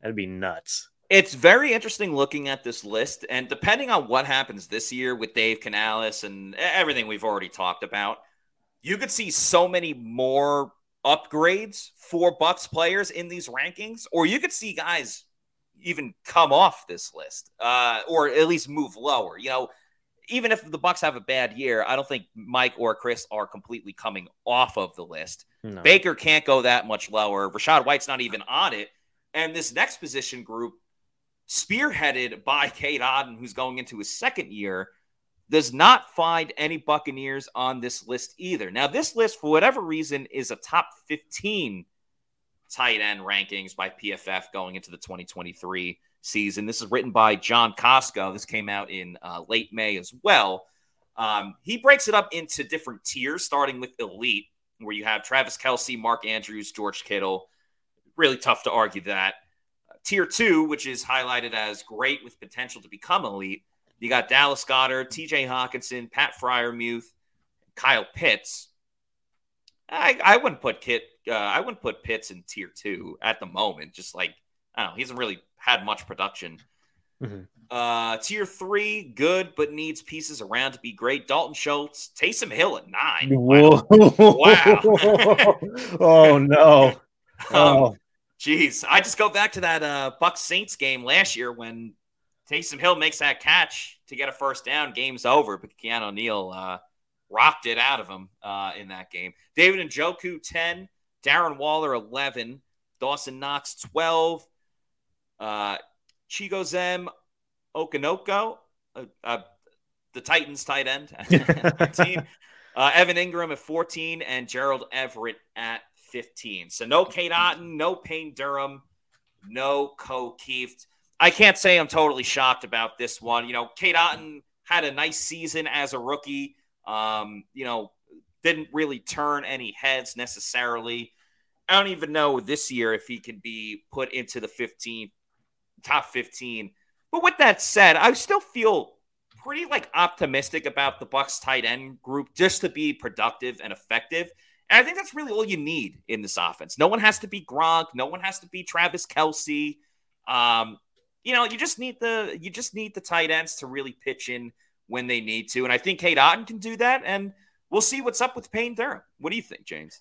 that'd be nuts. It's very interesting looking at this list, and depending on what happens this year with Dave Canales and everything we've already talked about, you could see so many more upgrades for Bucs players in these rankings, or you could see guys even come off this list, uh, or at least move lower. You know, even if the Bucs have a bad year, I don't think Mike or Chris are completely coming off of the list. No. Baker can't go that much lower. Rachaad White's not even on it. And this next position group, spearheaded by Cade Otton, who's going into his second year, does not find any Buccaneers on this list either. Now, this list, for whatever reason, is a top 15 tight end rankings by PFF going into the 2023 season. This is written by John Costco. This came out in uh, late May as well. Um, he breaks it up into different tiers, starting with elite, where you have Travis Kelce, Mark Andrews, George Kittle. Really tough to argue that. Uh, tier two, which is highlighted as great with potential to become elite, you got Dallas Goedert, TJ Hockenson, Pat Freiermuth, Kyle Pitts. I, I wouldn't put Kit. Uh, I wouldn't put Pitts in tier two at the moment. Just like I don't know, he hasn't really had much production. Mm-hmm. Uh, tier three, good but needs pieces around to be great. Dalton Schultz, Taysom Hill at nine. Wow. wow. oh no. Um, oh. Jeez, I just go back to that uh, Bucs Saints game last year when Taysom Hill makes that catch to get a first down. Game's over, but Keanu Neal uh, rocked it out of him uh, in that game. David Njoku, 10. Darren Waller, 11. Dawson Knox, 12. Uh, Chigoziem Okonkwo, uh, uh, the Titans tight end, 13. Uh, Evan Engram at 14, and Gerald Everett at 15. So no Cade Otton, no Payne Durham, no Ko Kieft. I can't say I'm totally shocked about this one. You know, Cade Otton had a nice season as a rookie. Um, you know, didn't really turn any heads necessarily. I don't even know this year if he can be put into the 15 top 15. But with that said, I still feel pretty like optimistic about the Bucs tight end group just to be productive and effective. And I think that's really all you need in this offense. No one has to be Gronk. No one has to be Travis Kelce. Um, you know, you just need the you just need the tight ends to really pitch in when they need to. And I think Cade Otton can do that. And we'll see what's up with Payne Durham. What do you think, James?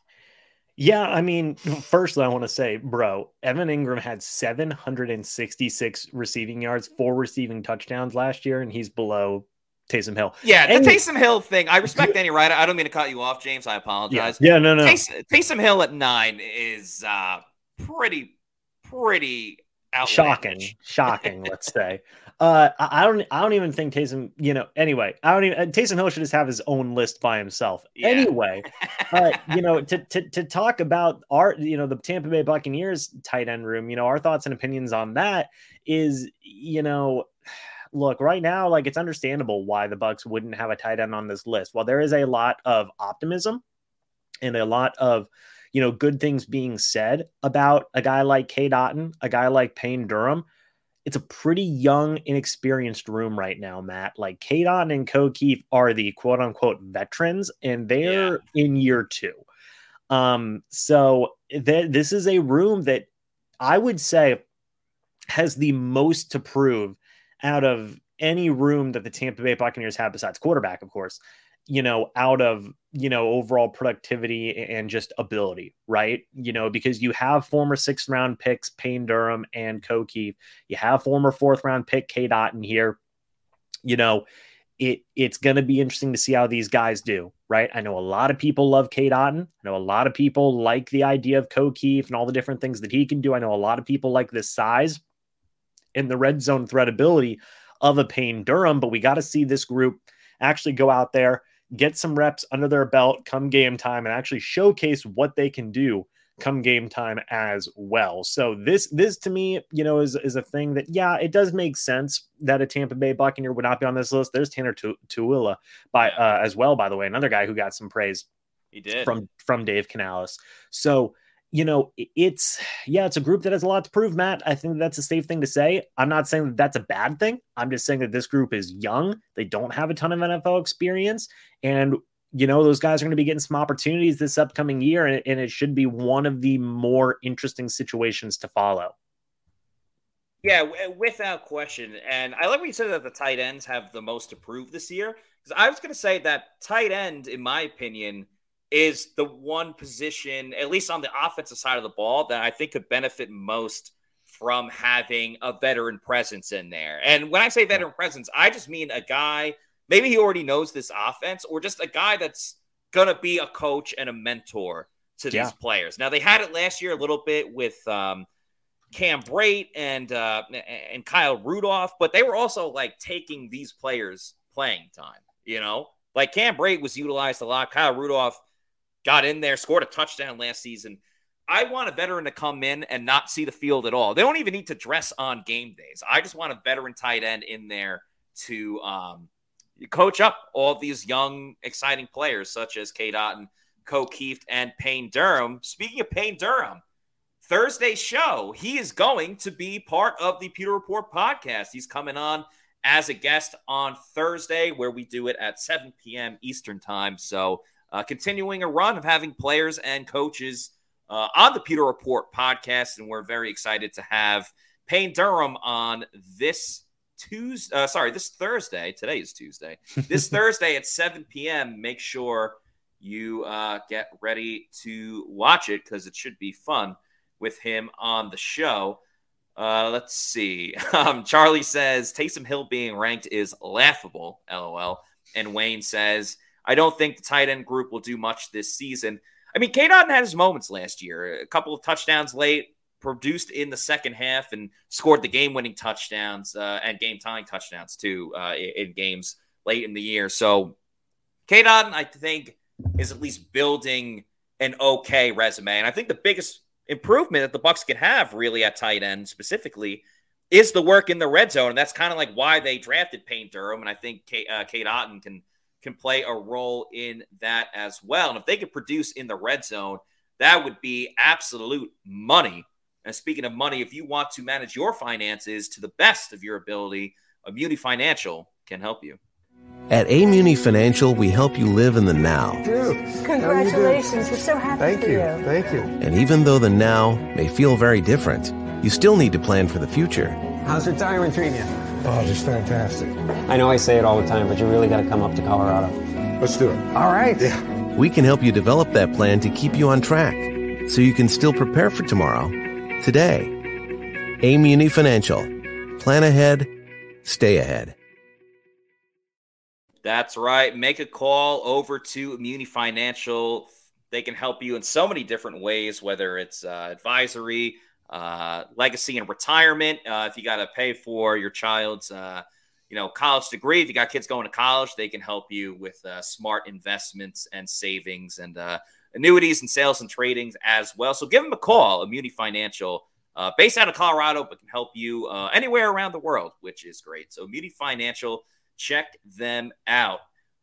Yeah, I mean, first I want to say, bro, Evan Engram had 766 receiving yards, four receiving touchdowns last year, and he's below Taysom Hill. Yeah, the and, Taysom Hill thing. I respect any Ryder. I don't mean to cut you off, James. I apologize. Yeah, yeah no, no. Taysom, Taysom Hill at nine is uh, pretty, pretty Shocking, shocking. let's say. Uh, I don't. I don't even think Taysom. You know. Anyway, I don't even. Taysom Hill should just have his own list by himself. Yeah. Anyway, uh, you know, to, to to talk about our, you know, the Tampa Bay Buccaneers tight end room. You know, our thoughts and opinions on that is, you know, look right now, like it's understandable why the Bucs wouldn't have a tight end on this list. While there is a lot of optimism and a lot of you know, good things being said about a guy like Cade Otton, a guy like Payne Durham. It's a pretty young, inexperienced room right now, Matt. Like Cade Otton and Ko Kieft are the quote unquote veterans, and they're yeah. in year two. Um, so th- this is a room that I would say has the most to prove out of any room that the Tampa Bay Buccaneers have besides quarterback, of course you know, out of, you know, overall productivity and just ability, right? You know, because you have former sixth round picks, Payne Durham and Kieft. You have former fourth round pick, Cade Otton here. You know, it it's going to be interesting to see how these guys do, right? I know a lot of people love Cade Otton. I know a lot of people like the idea of Kieft and all the different things that he can do. I know a lot of people like the size and the red zone threat ability of a Payne Durham, but we got to see this group actually go out there get some reps under their belt come game time and actually showcase what they can do come game time as well. So this this to me, you know, is is a thing that yeah, it does make sense that a Tampa Bay Buccaneer would not be on this list. There's Tanner Tuila by uh, as well, by the way, another guy who got some praise. He did from from Dave Canales. So you know, it's yeah, it's a group that has a lot to prove, Matt. I think that's a safe thing to say. I'm not saying that that's a bad thing. I'm just saying that this group is young. They don't have a ton of NFL experience. And, you know, those guys are going to be getting some opportunities this upcoming year. And, and it should be one of the more interesting situations to follow. Yeah, without question. And I like what you said that the tight ends have the most to prove this year. Because I was going to say that tight end, in my opinion, is the one position, at least on the offensive side of the ball, that I think could benefit most from having a veteran presence in there. And when I say veteran presence, I just mean a guy, maybe he already knows this offense, or just a guy that's going to be a coach and a mentor to yeah. these players. Now, they had it last year a little bit with um, Cam Brate and uh, and Kyle Rudolph, but they were also like taking these players playing time. You know, like Cam Brate was utilized a lot. Kyle Rudolph got in there, scored a touchdown last season. I want a veteran to come in and not see the field at all. They don't even need to dress on game days. I just want a veteran tight end in there to um, coach up all these young, exciting players such as Cade Otton, Ko Kieft, and Payne Durham. Speaking of Payne Durham, Thursday show, he is going to be part of the Pewter Report podcast. He's coming on as a guest on Thursday, where we do it at 7 p.m. Eastern Time. So, uh, continuing a run of having players and coaches uh, on the Pewter Report podcast, and we're very excited to have Payne Durham on this Tuesday. Uh, sorry, this Thursday. Today is Tuesday. This Thursday at 7 p.m. Make sure you uh, get ready to watch it because it should be fun with him on the show. Uh, let's see. Um, Charlie says Taysom Hill being ranked is laughable. LOL. And Wayne says, I don't think the tight end group will do much this season. I mean, Cade Otton had his moments last year. A couple of touchdowns late, produced in the second half, and scored the game-winning touchdowns uh, and game-tying touchdowns too uh, in games late in the year. So, Cade Otton, I think, is at least building an okay resume. And I think the biggest improvement that the Bucs can have really at tight end specifically is the work in the red zone. And that's kind of like why they drafted Payne Durham. And I think Kate, uh, Cade Otton can can play a role in that as well. And if they could produce in the red zone, that would be absolute money. And speaking of money, if you want to manage your finances to the best of your ability, Muni Financial can help you. At Amuni Financial, we help you live in the now. Dude, congratulations. We're so happy Thank for you. you. Thank you. And even though the now may feel very different, you still need to plan for the future. How's retirement treating you? Oh, just fantastic. I know I say it all the time, but you really got to come up to Colorado. Let's do it. All right. Yeah. We can help you develop that plan to keep you on track so you can still prepare for tomorrow, today. Amuni Financial. Plan ahead, stay ahead. That's right. Make a call over to Muni Financial. They can help you in so many different ways, whether it's uh, advisory, uh, legacy, and retirement. Uh, if you got to pay for your child's, uh, you know, college degree, if you got kids going to college, they can help you with uh, smart investments and savings and uh, annuities and sales and tradings as well. So give them a call, Muni Financial. based out of Colorado, but can help you anywhere around the world, which is great. So, Muni Financial, check them out.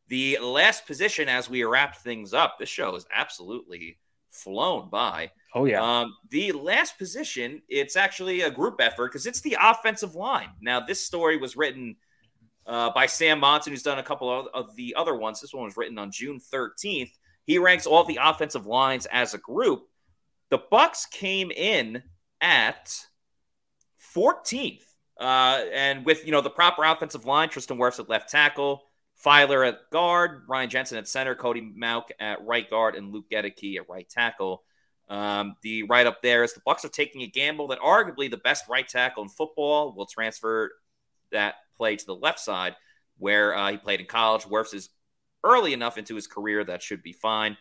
The last position as we wrap things up, this show is absolutely flown by. Oh, yeah. Um, the last position, it's actually a group effort because it's the offensive line. Now, this story was written uh, by Sam Monson, who's done a couple of, of the other ones. This one was written on June 13th. He ranks all the offensive lines as a group. The Bucks came in at 14th uh, and with you know the proper offensive line, Tristan Wirfs at left tackle, Feiler at guard, Ryan Jensen at center, Cody Mauch at right guard, and Luke Goedeke at right tackle. Um, the right up there is the Bucks are taking a gamble that arguably the best right tackle in football will transfer that play to the left side, where uh, he played in college. Wirfs is early enough into his career that should be fine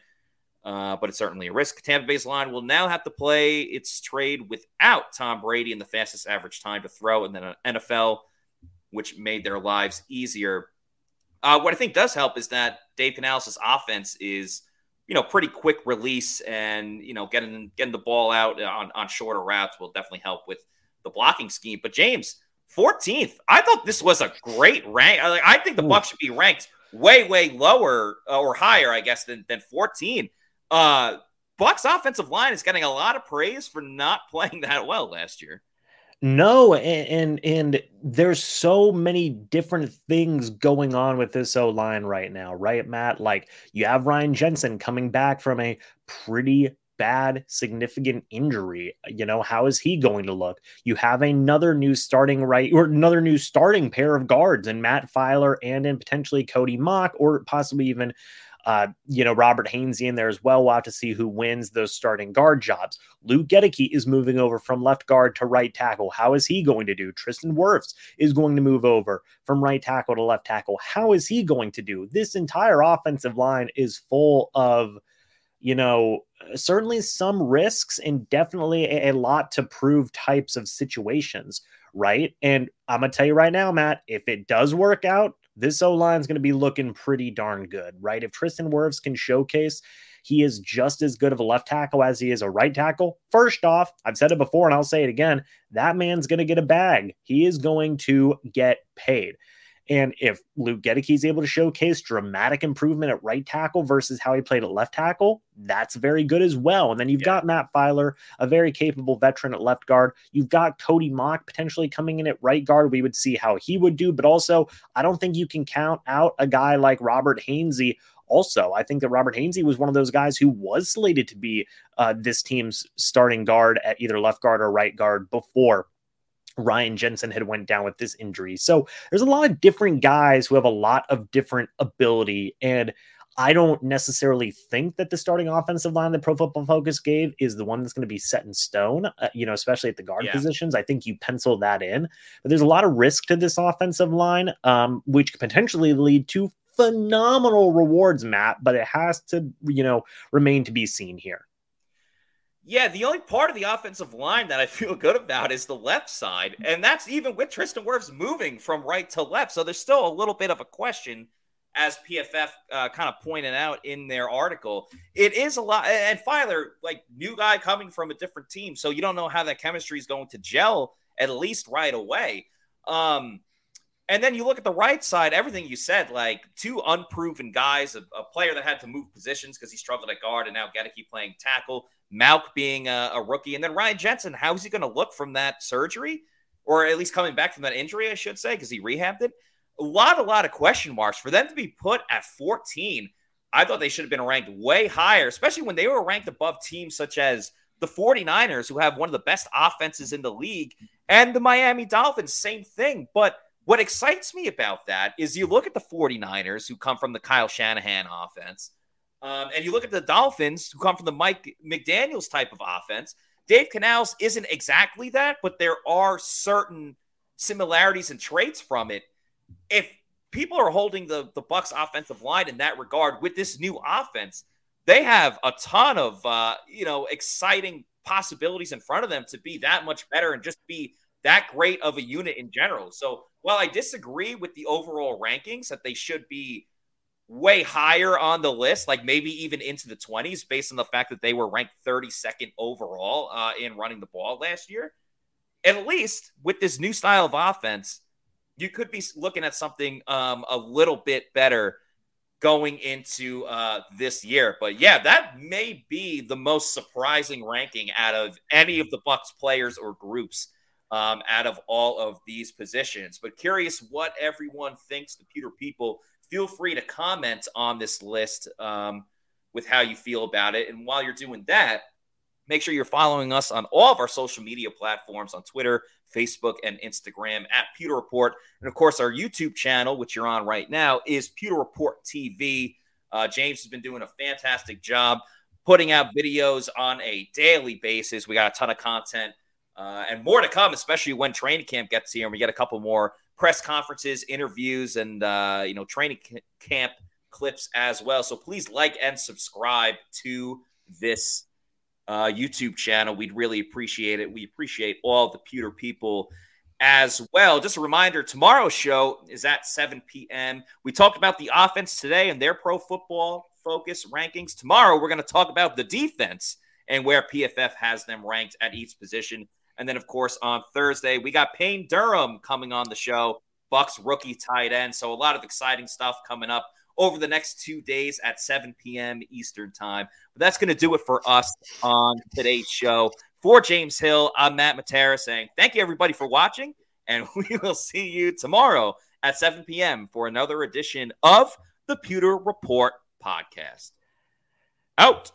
uh, but it's certainly a risk. Tampa Bay's line will now have to play its trade without Tom Brady in the fastest average time to throw in the NFL, which made their lives easier. Uh, what I think does help is that Dave Canales' offense is, you know, pretty quick release and, you know, getting getting the ball out on, on shorter routes will definitely help with the blocking scheme. But James, 14th, I thought this was a great rank. I think the Bucs should be ranked way, way lower uh, or higher, I guess, than, than 14. Uh, Bucs offensive line is getting a lot of praise for not playing that well last year. No, and, and and, there's so many different things going on with this O line right now, right, Matt? Like you have Ryan Jensen coming back from a pretty bad, significant injury. You know, how is he going to look? You have another new starting right or another new starting pair of guards and Matt Feiler and in potentially Cody Mauch or possibly even uh, you know, Robert Hainsey in there as well. We'll have to see who wins those starting guard jobs. Luke Goedeke is moving over from left guard to right tackle. How is he going to do? Tristan Wirfs is going to move over from right tackle to left tackle. How is he going to do? This entire offensive line is full of, you know, certainly some risks and definitely a lot to prove types of situations, right? And I'm going to tell you right now, Matt, if it does work out, this O line is going to be looking pretty darn good, right? If Tristan Wirfs can showcase he is just as good of a left tackle as he is a right tackle, first off, I've said it before and I'll say it again that man's going to get a bag. He is going to get paid. And if Luke Goedeke is able to showcase dramatic improvement at right tackle versus how he played at left tackle, that's very good as well. And then you've yeah. got Matt Feiler, a very capable veteran at left guard. You've got Cody Mauch potentially coming in at right guard. We would see how he would do. But also, I don't think you can count out a guy like Robert Hainsey also. I think that Robert Hainsey was one of those guys who was slated to be uh, this team's starting guard at either left guard or right guard before Ryan Jensen had went down with this injury. So there's a lot of different guys who have a lot of different ability and I don't necessarily think that the starting offensive line that Pro Football Focus gave is the one that's going to be set in stone, uh, you know, especially at the guard yeah. positions. I think you pencil that in. But there's a lot of risk to this offensive line, um, which could potentially lead to phenomenal rewards, Matt, but it has to, you know, remain to be seen here. Yeah, the only part of the offensive line that I feel good about is the left side. And that's even with Tristan Wirfs moving from right to left. So there's still a little bit of a question, as PFF uh, kind of pointed out in their article. It is a lot. And Feiler, like, new guy coming from a different team. So you don't know how that chemistry is going to gel, at least right away. Um, and then you look at the right side, everything you said, like two unproven guys, a, a player that had to move positions because he struggled at guard, and now Goedeke playing tackle, Mauch being a, a rookie, and then Ryan Jensen. How is he going to look from that surgery, or at least coming back from that injury, I should say, because he rehabbed it? A lot, a lot of question marks for them to be put at 14. I thought they should have been ranked way higher, especially when they were ranked above teams such as the 49ers, who have one of the best offenses in the league, and the Miami Dolphins, same thing. But what excites me about that is you look at the 49ers who come from the Kyle Shanahan offense, um, and you look at the Dolphins who come from the Mike McDaniels type of offense. Dave Canales isn't exactly that, but there are certain similarities and traits from it. If people are holding the, the Bucs offensive line in that regard with this new offense, they have a ton of uh, you know exciting possibilities in front of them to be that much better and just be that great of a unit in general. So while I disagree with the overall rankings that they should be way higher on the list, like maybe even into the 20s, based on the fact that they were ranked 32nd overall uh, in running the ball last year, at least with this new style of offense, you could be looking at something um, a little bit better going into uh, this year. But yeah, that may be the most surprising ranking out of any of the Bucs players or groups um, out of all of these positions. But curious what everyone thinks, the Pewter people. Feel free to comment on this list um, with how you feel about it. And while you're doing that, make sure you're following us on all of our social media platforms on Twitter, Facebook, and Instagram at Pewter Report. And of course, our YouTube channel, which you're on right now, is Pewter Report TV. Uh, James has been doing a fantastic job putting out videos on a daily basis. We got a ton of content uh, and more to come, especially when training camp gets here and we get a couple more press conferences, interviews, and uh, you know training camp clips as well. So please like and subscribe to this uh, YouTube channel. We'd really appreciate it. We appreciate all the Pewter people as well. Just a reminder tomorrow's show is at 7 p.m. We talked about the offense today and their pro football focus rankings. Tomorrow, we're going to talk about the defense and where PFF has them ranked at each position. And then, of course, on Thursday, we got Payne Durham coming on the show, Bucs rookie tight end. So a lot of exciting stuff coming up over the next two days at 7 p.m. Eastern time. But that's going to do it for us on today's show. For James Hill, I'm Matt Matera saying thank you, everybody, for watching. And we will see you tomorrow at 7 p.m. for another edition of the Pewter Report podcast. Out.